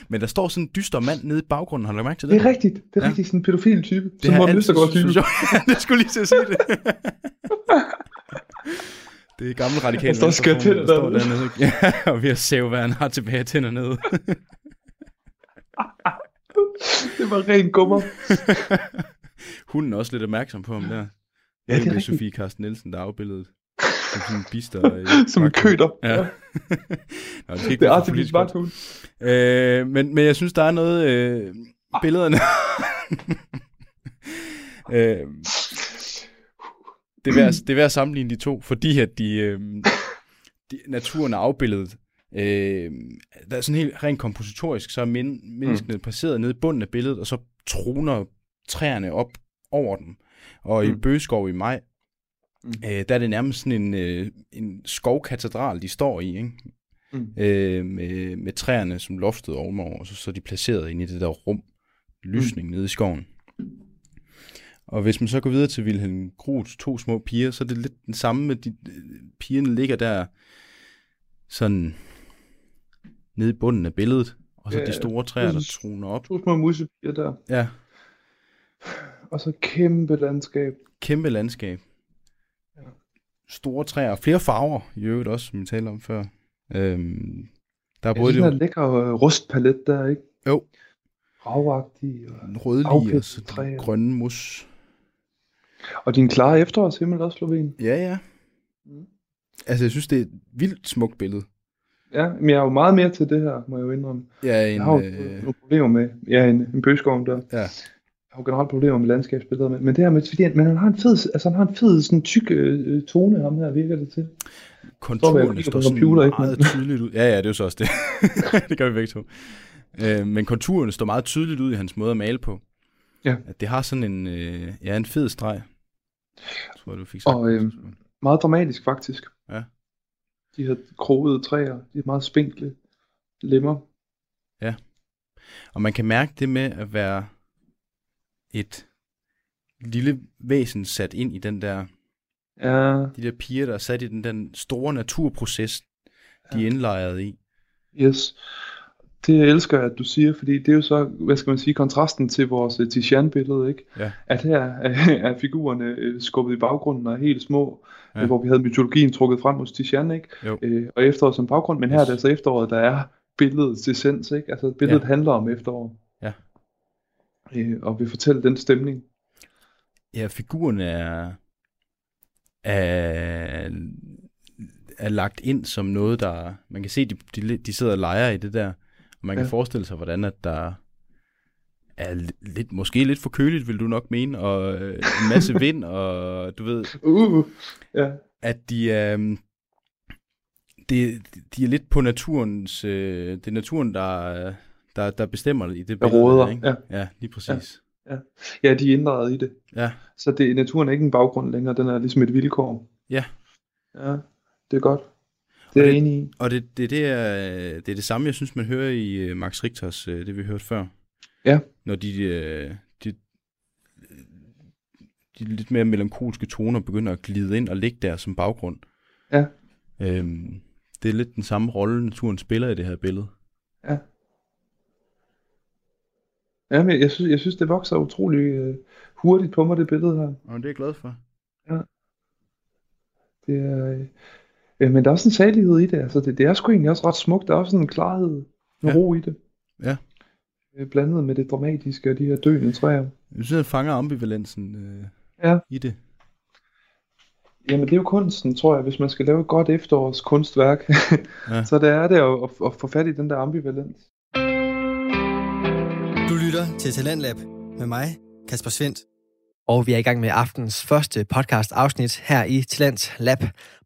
Men der står sådan en dyster mand nede i baggrunden, har du lagt mærke til det? Det er rigtigt. Det er Ja. rigtigt sådan en pædofil type. Det Som Morten Østergaard type. [LAUGHS] det skulle lige til at sige det. det er gammel radikal. Han står venstreformand, tænder der dernede. Ja, og vi har sæve, hvad han har tilbage tænder nede. Det var ren gummer. [LAUGHS] Hunden er også lidt opmærksom på ham der. Ja, det er rigtigt. Sofie Carsten Nielsen, der er afbildet. Som sådan en bister. [LAUGHS] Som en køder. Ja. Ja. [LAUGHS] Nå, det, Det er Artemis politisk vagthund. Øh, men, men jeg synes, der er noget... Øh, billederne... øh, det, er værd, det er værd at sammenligne de to, fordi at de, øh, de naturen er afbildet. Øh, der er sådan helt rent kompositorisk, så er men, menneskene mm. placeret nede i bunden af billedet, og så troner træerne op over dem. Og mm. i. Bøgeskov i maj, Mm. øh, der er det nærmest sådan en, øh, en skovkatedral, de står i, ikke? Mm. øh, med, med træerne som loftet ovenover, og så, så er de placeret inde i det der rum, lysning mm. nede i skoven. Og hvis man så går videre til Wilhelm Groths to små piger, så er det lidt den samme med, de, pigerne ligger der sådan nede i bunden af billedet, og så Ja, de store træer, der troner op. To små musepiger der. Ja, Og så kæmpe landskab. kæmpe landskab. Ja. Store træer, flere farver i øvrigt også, som vi talte om før. Øhm, der er Jeg både det her lækker øh, rustpalet der, ikke? Jo. Ravagtig. Og, rødlige og så grønne mus. og din klare efterårshimmel også, Sloven. Ja, ja. Mm. Altså, jeg synes, det er et vildt smukt billede. Ja, men jeg er jo meget mere til det her, må jeg jo indrømme. Ja, en, Jeg har jo øh, nogle problemer med, ja, en, en bøgeskov der. Ja. Jeg har jo generelt problemer med landskabsbilleder, men, men det her med, fordi han, men han har en fed, altså han har en fed, sådan tyk øh, tone, ham her, virker det til. konturerne kigger står sådan computer, ikke? meget tydeligt ud. Ja, ja, det er jo så også det. [LAUGHS] det gør vi begge to. Øh, men konturerne står meget tydeligt ud i hans måde at male på. Ja. At det har sådan en, øh, ja, en fed streg. Jeg tror, du fik sagt. Og, øhm, Meget dramatisk, faktisk. Ja. De her krogede træer, de er meget spinkle. lemmer. Og man kan mærke det med at være et lille væsen sat ind i den der, Ja, de der piger, der er sat i den, den store naturproces, de er indlejret i. yes. Det jeg elsker jeg, at du siger, fordi det er jo så, hvad skal man sige, kontrasten til vores øh, Tizian-billede, ikke? Ja. At her er, [LAUGHS] er figurerne øh, skubbet i baggrunden og er helt små, Ja. hvor vi havde mytologien trukket frem hos Tizian, ikke? Jo. Øh, og efteråret som baggrund, men her er det altså efteråret, der er billedets essens, ikke? Altså billedet Ja. handler om efterår. Ja. Øh, og vil fortælle den stemning. Ja, figurerne er, er, er lagt ind som noget, der... Man kan se, de, de, de sidder og leger i det der. Og man kan Ja. forestille sig, hvordan at der er li- lidt, måske lidt for køligt, vil du nok mene, og øh, en masse [LAUGHS] vind, og du ved, Uh, ja. at de er... øhm, det, de er lidt på naturens... Øh, det er naturen, der, der, der bestemmer i det billede. råder, ikke? ja. ja, lige præcis. ja, de er inddraget i det. Ja. Så det, naturen er ikke en baggrund længere, den er ligesom et vilkår. Ja. Ja, det er godt. Det er jeg det-. Og det, det, det, er, det er det samme, jeg synes, man hører i øh, Max Richters, øh, det vi hørte før. Ja. Når de, øh, de, de lidt mere melankolske toner begynder at glide ind og ligge der som baggrund. Ja. Øhm, det er lidt den samme rolle, naturen spiller i det her billede. Ja, men jeg synes, jeg synes det vokser utrolig øh, hurtigt på mig, det billede her. Og det er jeg glad for. Det er, øh, øh, men der er også en salighed i det. Altså, det, det er sgu egentlig også ret smukt. Der er også sådan en klarhed, en Ja. ro i det. Ja. Øh, Blandet med det dramatiske og de her døende træer. Jeg synes, han fanger ambivalensen øh, Ja. i det. Jamen det er jo kunsten, tror jeg, hvis man skal lave et godt efterårs kunstværk. Ja. [LAUGHS] så det er det at, at, at få fat i den der ambivalens. Du lytter til Talentlab med mig, Kasper Svendt. Og vi er i gang med aftens første podcast afsnit her i Talent Lab,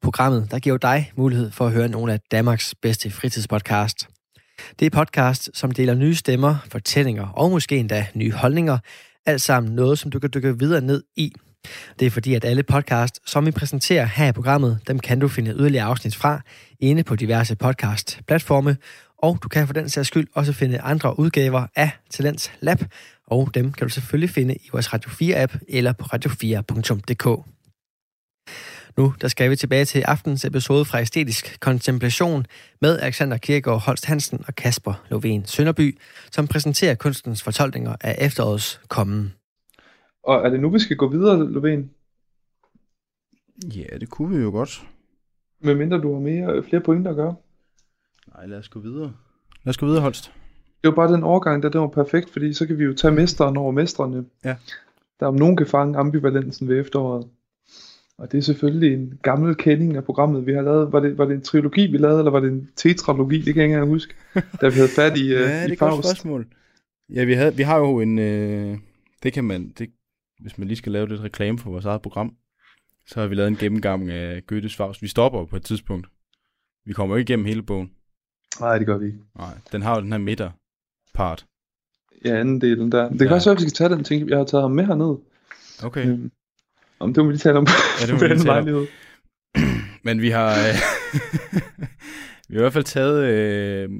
programmet, der giver dig mulighed for at høre nogle af Danmarks bedste fritidspodcast. Det er podcast, som deler nye stemmer, fortællinger og måske endda nye holdninger, alt sammen noget, som du kan dykke videre ned i. Det er fordi, at alle podcast, som vi præsenterer her i programmet, dem kan du finde yderligere afsnit fra inde på diverse podcast-platforme, og du kan for den sags skyld også finde andre udgaver af Talents Lab, og dem kan du selvfølgelig finde i vores Radio 4-app eller på radio4.dk. Nu der skal vi tilbage til aftens episode fra Æstetisk Kontemplation med Alexander Kirkegaard Holst Hansen og Kasper Lovén Sønderby, som præsenterer kunstens fortolkninger af efterårets kommen. Og er det nu, vi skal gå videre, Lovén? Ja, det kunne vi jo godt. Medmindre du har mere, flere pointer at gøre. Nej, lad os gå videre. Lad os gå videre, Holst. Det var bare den overgang, der den var perfekt, fordi så kan vi jo tage mesteren over mestrene. Ja. Der om nogen kan fange ambivalensen ved efteråret. Og det er selvfølgelig en gammel kending af programmet, vi har lavet. Var det, var det en trilogi, vi lavede, eller var det en tetralogi? Det kan jeg ikke engang huske. Da vi havde fat i, [LAUGHS] Ja, uh, det er i et godt Faust. spørgsmål. Ja, vi, havde, vi har jo en... Øh, det kan man... Det, hvis man lige skal lave lidt reklame for vores eget program, så har vi lavet en gennemgang af Goethes Faust. Vi stopper på et tidspunkt. Vi kommer jo ikke igennem hele bogen. Nej, det gør vi ikke. Nej, den har jo den her midterpart. Ja, anden delen der. Det kan Ja. også være, at vi skal tage den ting, jeg har taget ham med herned. Okay. Øhm, om det må vi lige tale om Ja, det må vi [LAUGHS] tale om. [CLEARS THROAT] Men vi har... Øh, [LAUGHS] vi har i hvert fald taget øh,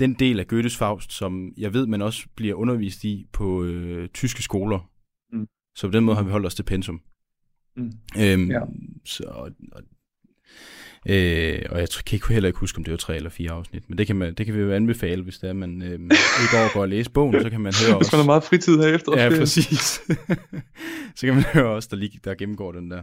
den del af Goethes Faust, som jeg ved, man også bliver undervist i på øh, tyske skoler. Mm. Så på den måde har vi holdt os til pensum. Mm. Øhm, Ja. så, og, øh, og jeg tror- kan ikke, heller ikke huske, om det var tre eller fire afsnit, men det kan, man, det kan vi jo anbefale, hvis det er, man øh, [LAUGHS] ikke overgår at læse bogen, så kan man høre Hvis man har os. meget fritid her efter. Ja, præcis. [LAUGHS] så kan man høre os, der, lige, der gennemgår den der.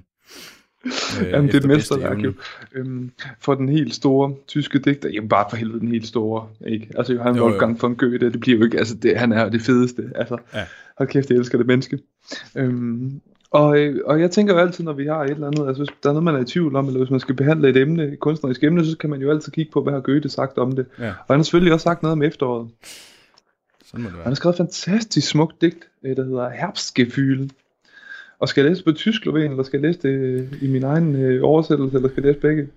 Øh, Jamen, det er et mesterværk jo. Øhm, for den helt store tyske digter, jamen bare for helvede den helt store, ikke? Altså Johann Jo, jo. Wolfgang von Goethe, det bliver jo ikke, altså det, han er jo det fedeste, altså. Ja. Hold kæft, jeg elsker det menneske. Øhm, og, og jeg tænker jo altid, når vi har et eller andet, altså hvis der er noget, man er i tvivl om, eller hvis man skal behandle et emne, et kunstnerisk emne, så kan man jo altid kigge på, hvad har Goethe sagt om det. Ja. Og han har selvfølgelig også sagt noget om efteråret. Sådan må det Han være. har skrevet et fantastisk smukt digt, øh, der hedder Herbstgefühl. Og skal jeg læse på tysk, Lovén, eller skal jeg læse det øh, i min egen øh, oversættelse, eller skal jeg læse begge?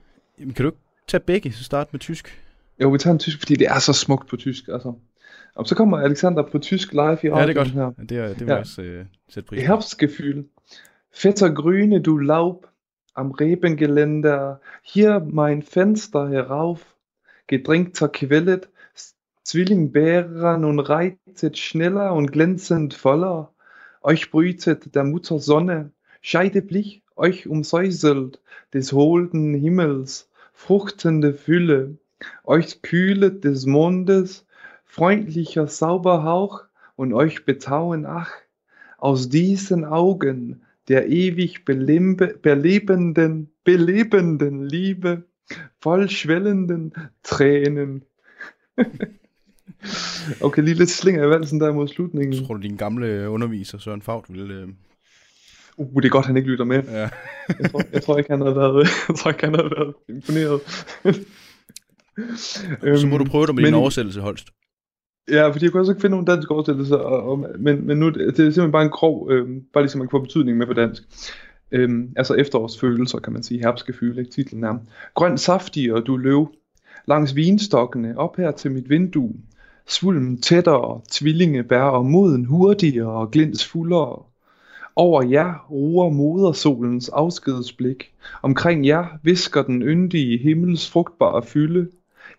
Jamen, kan du ikke tage begge, så start med tysk? Jo, vi tager en tysk, fordi det er så smukt på tysk, altså. Og så kommer Alexander på tysk live i Ja, det er radioen godt. her. Det, er, det vil Ja. jeg også øh, sætte pris på. Herbstgefühl. Fetter Grüne, du Laub, am Rebengeländer, hier mein Fenster herauf, gedrängter Quellet, Zwillingbären und reitet schneller und glänzend voller. Euch brütet der Mutter Sonne, scheideblich euch umsäuselt des holden Himmels fruchtende Fülle, euch kühlet des Mondes freundlicher Sauberhauch und euch betauen, ach, aus diesen Augen der ewig belebenden, belebenden Liebe, voll schwellenden Tränen. [LAUGHS] okay, lige lidt slinger i valsen der mod slutningen. Tror du, din gamle underviser Søren Fagt ville... Øh... Uh, det er godt, han ikke lytter med. Ja. jeg, tror, jeg tror ikke, han har været, jeg tror ikke, han har været imponeret. Så må du prøve det med men, din oversættelse, Holst. Ja, fordi jeg kunne også ikke finde nogen dansk oversættelse, og, og, men, men nu det er simpelthen bare en grov, øh, bare ligesom man kan få betydning med på dansk. Øhm, altså efterårsfølelser, kan man sige, herbskefyle, ikke titlen er. Grøn saftig, du løv, langs vinstokkene, op her til mit vindue, svulmen tættere, tvillinge bær og moden hurtigere og glins fuldere. Over jer roer modersolens afskedsblik, omkring jer visker den yndige himmels frugtbare fylde,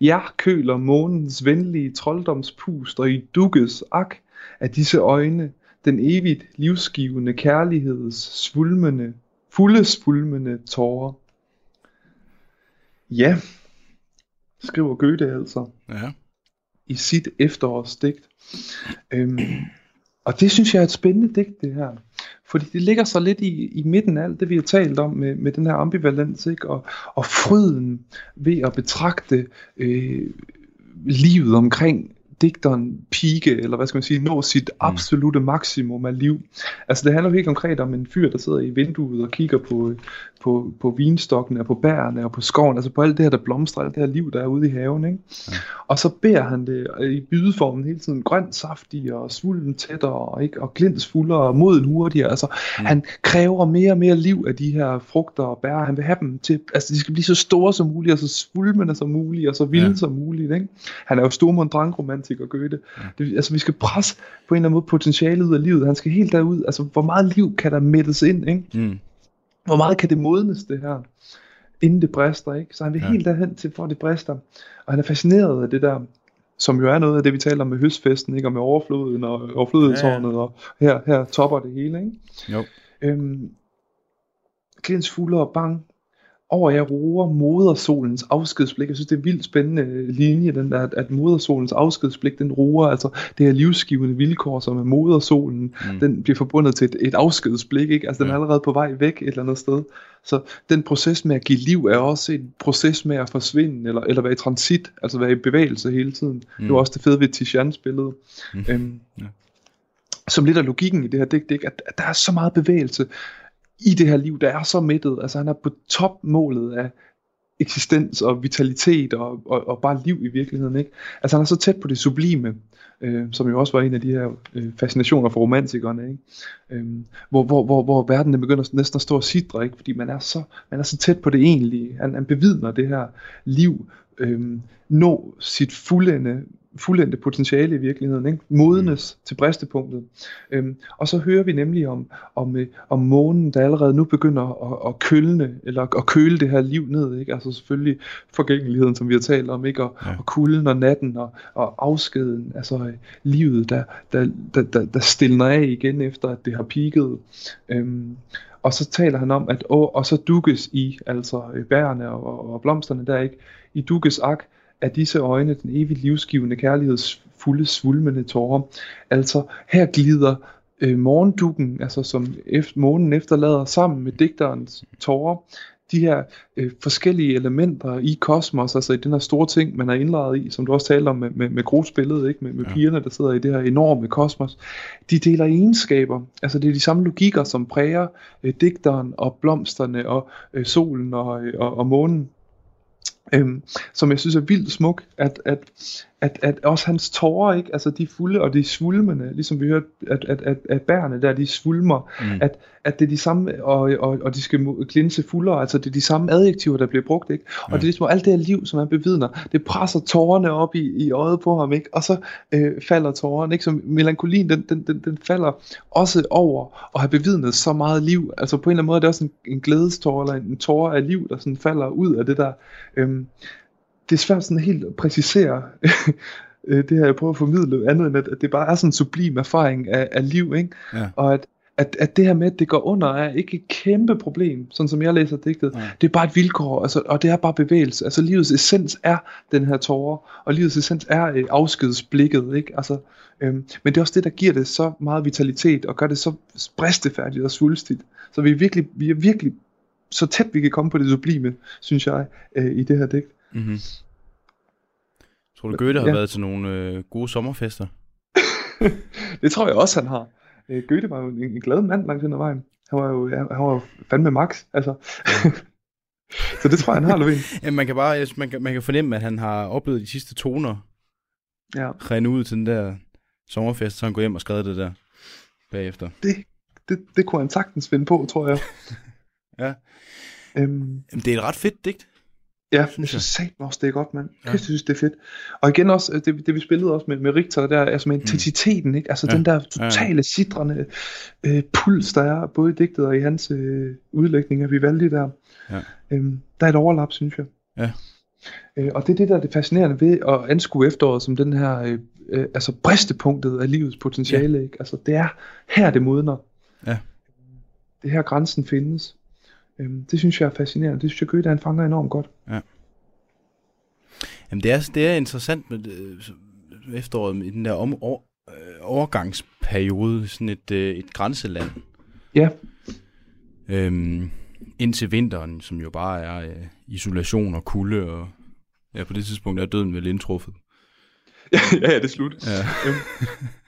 jer køler månens venlige trolddomspust, og i dukkes ak af disse øjne, den evigt livsgivende kærligheds svulmende, fulde svulmende tårer. Ja, skriver Goethe altså. Ja. I sit efterårsdigt. Øhm, og det synes jeg er et spændende digt, det her. Fordi det ligger så lidt i, i midten af alt det, vi har talt om med, med den her ambivalens, ikke? Og, og fryden ved at betragte øh, livet omkring digteren pike, eller hvad skal man sige, nå sit mm. absolute maksimum af liv. Altså det handler helt konkret om en fyr, der sidder i vinduet og kigger på, på, på vinstokkene og på bærene og på skoven, altså på alt det her, der blomstrer, alt det her liv, der er ude i haven. Ikke? Ja. Og så beder han det i bydeformen hele tiden, grønt saftig og svulden tættere, ikke? og glintsfuldere og moden hurtigere. Altså mm. han kræver mere og mere liv af de her frugter og bær. Han vil have dem til, altså de skal blive så store som muligt, og så svulmende som muligt, og så vilde ja. som muligt. Ikke? Han er jo Stormund Drang-romantiker, Goethe. Det, altså vi skal presse på en eller anden måde potentialet ud af livet. Han skal helt derud. Altså hvor meget liv kan der mættes ind, ikke? Mm. Hvor meget kan det modnes, det her, inden det brister, ikke? Så han vil ja. helt derhen til, for det brister. Og han er fascineret af det der, som jo er noget af det, vi taler om med høstfesten, ikke? Og med overfloden og overflodetårnet, ja, og her, her topper det hele, ikke? Jo. Øhm, Klins fulde og bang, over jer roer modersolens afskedsblik. Jeg synes, det er vildt spændende linje, den der, at modersolens afskedsblik, den roer, altså det her livsgivende vilkår, som er modersolen, mm. den bliver forbundet til et, et afskedsblik, ikke? Altså den er allerede på vej væk et eller andet sted. Så den proces med at give liv er også en proces med at forsvinde, eller, eller være i transit, altså være i bevægelse hele tiden. Mm. Det er også det fede ved Tizians billede. Mm. Øhm, ja. Som lidt af logikken i det her digt, ikke? At, at der er så meget bevægelse, i det her liv, der er så mættet. Altså han er på topmålet af eksistens og vitalitet og, og, og bare liv i virkeligheden. Ikke? Altså han er så tæt på det sublime, øh, som jo også var en af de her øh, fascinationer for romantikerne. Ikke? Øh, hvor, hvor, hvor, hvor verden begynder næsten at stå og sidre, ikke? fordi man er, så, man er så tæt på det egentlige. Han, han bevidner det her liv, øh, nå sit fuldende fuldendte potentiale i virkeligheden, ikke? modnes mm. til bristepunktet. Øhm, og så hører vi nemlig om, om, øh, om månen, der allerede nu begynder at, at kølne, eller at køle det her liv ned, ikke? altså selvfølgelig forgængeligheden, som vi har talt om, ikke? Og, ja. og kulden og natten og, og afskeden, altså øh, livet, der, der, der, der, der stilner af igen efter, at det har peaked. Øhm, og så taler han om, at og, og så dukkes i, altså øh, bærene og, og blomsterne der ikke, i dukkes ak, af disse øjne den evigt livsgivende kærligheds fulde svulmende tårer. Altså her glider øh, morgendukken, altså som efter, månen efterlader sammen med digterens tårer, de her øh, forskellige elementer i kosmos, altså i den her store ting, man er indlejret i, som du også talte om med, med, med grusbilledet, ikke? med, med ja. pigerne, der sidder i det her enorme kosmos, de deler egenskaber. Altså det er de samme logikker, som præger øh, digteren og blomsterne og øh, solen og, øh, og, og månen øhm, som jeg synes er vildt smuk, at, at, at, at også hans tårer, ikke, altså de fulde og de svulmende, ligesom vi hørte, at, at, at, at bærene der, de svulmer, mm. at, at det er de samme, og, og, og de skal glinse fuldere, altså det er de samme adjektiver, der bliver brugt, ikke? Og ja. det er ligesom alt det her liv, som han bevidner, det presser tårerne op i, i øjet på ham, ikke? Og så øh, falder tårerne, ikke? Så melankolien, den, den, den, den falder også over at have bevidnet så meget liv, altså på en eller anden måde er det også en, en glædestår, eller en tårer af liv, der sådan falder ud af det der, øhm, det er svært sådan helt at præcisere, [LAUGHS] øh, det her jeg prøver at formidle, andet end at, at det bare er sådan en sublim erfaring af, af liv, ikke? Ja. Og at, at, at det her med, at det går under, er ikke et kæmpe problem, sådan som jeg læser digtet. Nej. Det er bare et vilkår, altså, og det er bare bevægelse. Altså livets essens er den her tårer, og livets essens er øh, afskedsblikket, ikke? Altså, øhm, men det er også det, der giver det så meget vitalitet, og gør det så bristefærdigt og svulstigt. Så vi er virkelig, vi er virkelig så tæt vi kan komme på det sublime, synes jeg, øh, i det her digt. Mm-hmm. Tror du, Goethe har Ja. været til nogle øh, gode sommerfester? [LAUGHS] Det tror jeg også, han har. Øh, Goethe var jo en, en glad mand langt hen ad vejen. Han var jo, han, han var jo fandme max, altså. [LAUGHS] så det tror jeg, han har, Lovén. [LAUGHS] Ja, man kan bare man kan, man kan fornemme, at han har oplevet de sidste toner Ja, rende ud til den der sommerfest, så han går hjem og skrev det der bagefter. det, det, det kunne han sagtens finde på, tror jeg. Ja. Øhm, Jamen, det er et ret fedt digt. Ja, jeg Synes synes satme også, det er godt, mand. Ja. Jeg synes, det er fedt. Og igen også, øh, det, det vi spillede også med, med Richter, der, altså med intensiteten, ikke? Altså Mm. Ja. den der totale, sidrende øh, puls, der er, både i digtet og i hans øh, udlægning af Vivaldi der. Ja. Øhm, der er et overlap, synes jeg. Ja. Øh, og det er det, der er det fascinerende ved at anskue efteråret som den her, øh, øh, altså bristepunktet af livets potentiale, ja. ikke? Altså det er her, det modner. Ja. Det er her, grænsen findes. Øhm, det synes jeg er fascinerende. Det synes jeg, Goethe han fanger enormt godt. Jamen, det er, det er interessant med øh, efteråret i den der om, over, øh, overgangsperiode, sådan et, øh, et grænseland. Ja. Øhm, indtil vinteren, som jo bare er øh, isolation og kulde, og ja, på det tidspunkt er døden vel indtruffet. [LAUGHS] ja, ja, det er slut. Ja.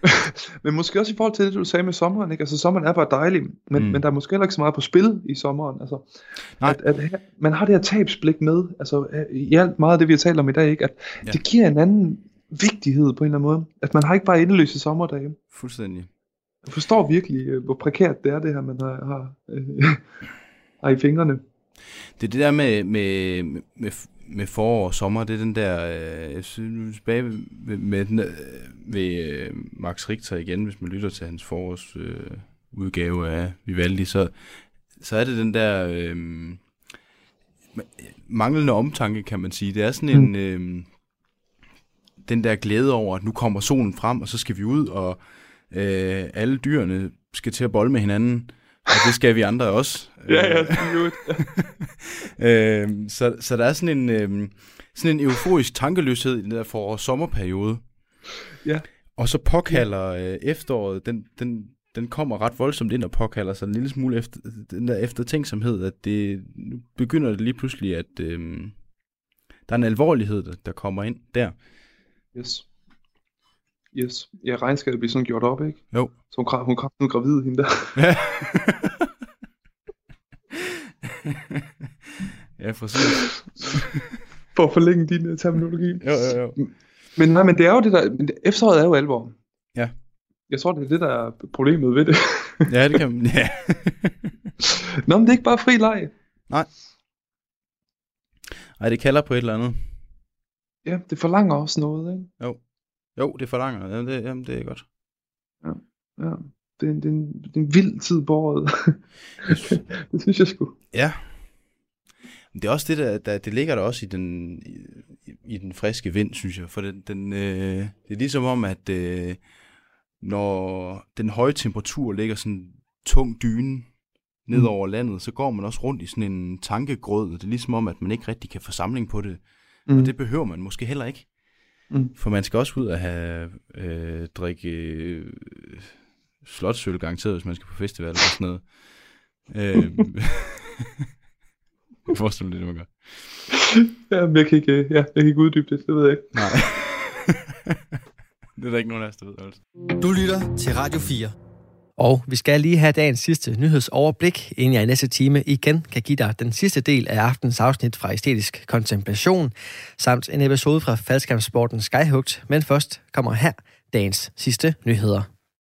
[LAUGHS] Men måske også i forhold til det, du sagde med sommeren, ikke? Altså sommeren er bare dejlig, men, Mm. men der er måske heller ikke så meget på spil i sommeren. Altså, Nej. At, at her, man har det her tabsblik med, altså i alt meget af det, vi har talt om i dag, ikke? At Ja. ja. det giver en anden vigtighed på en eller anden måde. At man har ikke bare endeløse sommerdage. Fuldstændig. Jeg forstår virkelig, øh, hvor prekært det er, det her, man har, har, øh, [LAUGHS] har i fingrene. Det er det der med, med, med, med forår og sommer, det er den der, øh, jeg synes, tilbage med, med, med, den, øh, ved øh, Max Richter igen, hvis man lytter til hans forårs øh, udgave af Vivaldi, så, så er det den der øh, manglende omtanke, kan man sige. Det er sådan en, øh, den der glæde over, at nu kommer solen frem, og så skal vi ud, og øh, alle dyrene skal til at bolle med hinanden, og det skal vi andre også. [LAUGHS] Øh, [LAUGHS] øh, så, så der er sådan en, øh, sådan en euforisk tankeløshed i den der forår- sommerperiode. Ja. Og så påkalder øh, efteråret, den, den, den kommer ret voldsomt ind og påkalder sig en lille smule efter, den der eftertænksomhed, at det nu begynder det lige pludselig, at øh, der er en alvorlighed, der, der kommer ind der. Yes. Yes. Ja, regnskabet bliver sådan gjort op, ikke? Jo. Så hun, hun er nu gravid, hende der. ja, præcis. For at forlænge din uh, terminologi. Jo, jo, jo. Men nej, men det er jo det der, men det, efteråret er jo alvor. Ja. Jeg tror, det er det, der er problemet ved det. Ja, det kan man, ja. [LAUGHS] Nå, men det er ikke bare fri leg. Ej, det kalder på et eller andet. Ja, det forlanger også noget, ikke? Jo, det forlanger. Jamen, det, jamen, det er godt. Ja. Det er, en, det, er en, det er en vild tid på året. [LAUGHS] det synes jeg sgu. Ja. Men det er også det, der, der det ligger der også i den, i, i den friske vind, synes jeg. For den, den, øh, det er ligesom om, at øh, når den høje temperatur ligger sådan tung dyne ned Mm. over landet, så går man også rundt i sådan en tankegrød. Det er ligesom om, at man ikke rigtig kan få samling på det. Mm. Og det behøver man måske heller ikke. Mm. For man skal også ud og have øh, drikke øh, slotsøl garanteret, hvis man skal på festival eller sådan noget. Øh, [LAUGHS] jeg forestiller mig det, man gør. Ja, men jeg kan ikke, ja, jeg kan ikke uddybe det, det ved jeg ikke. Nej. [LAUGHS] det er der ikke nogen af os, der ved. Altså. Du lytter til Radio 4. Og vi skal lige have dagens sidste nyhedsoverblik, inden jeg i næste time igen kan give dig den sidste del af aftens afsnit fra Æstetisk Kontemplation, samt en episode fra Falskampsporten Skyhugt. Men først kommer her dagens sidste nyheder.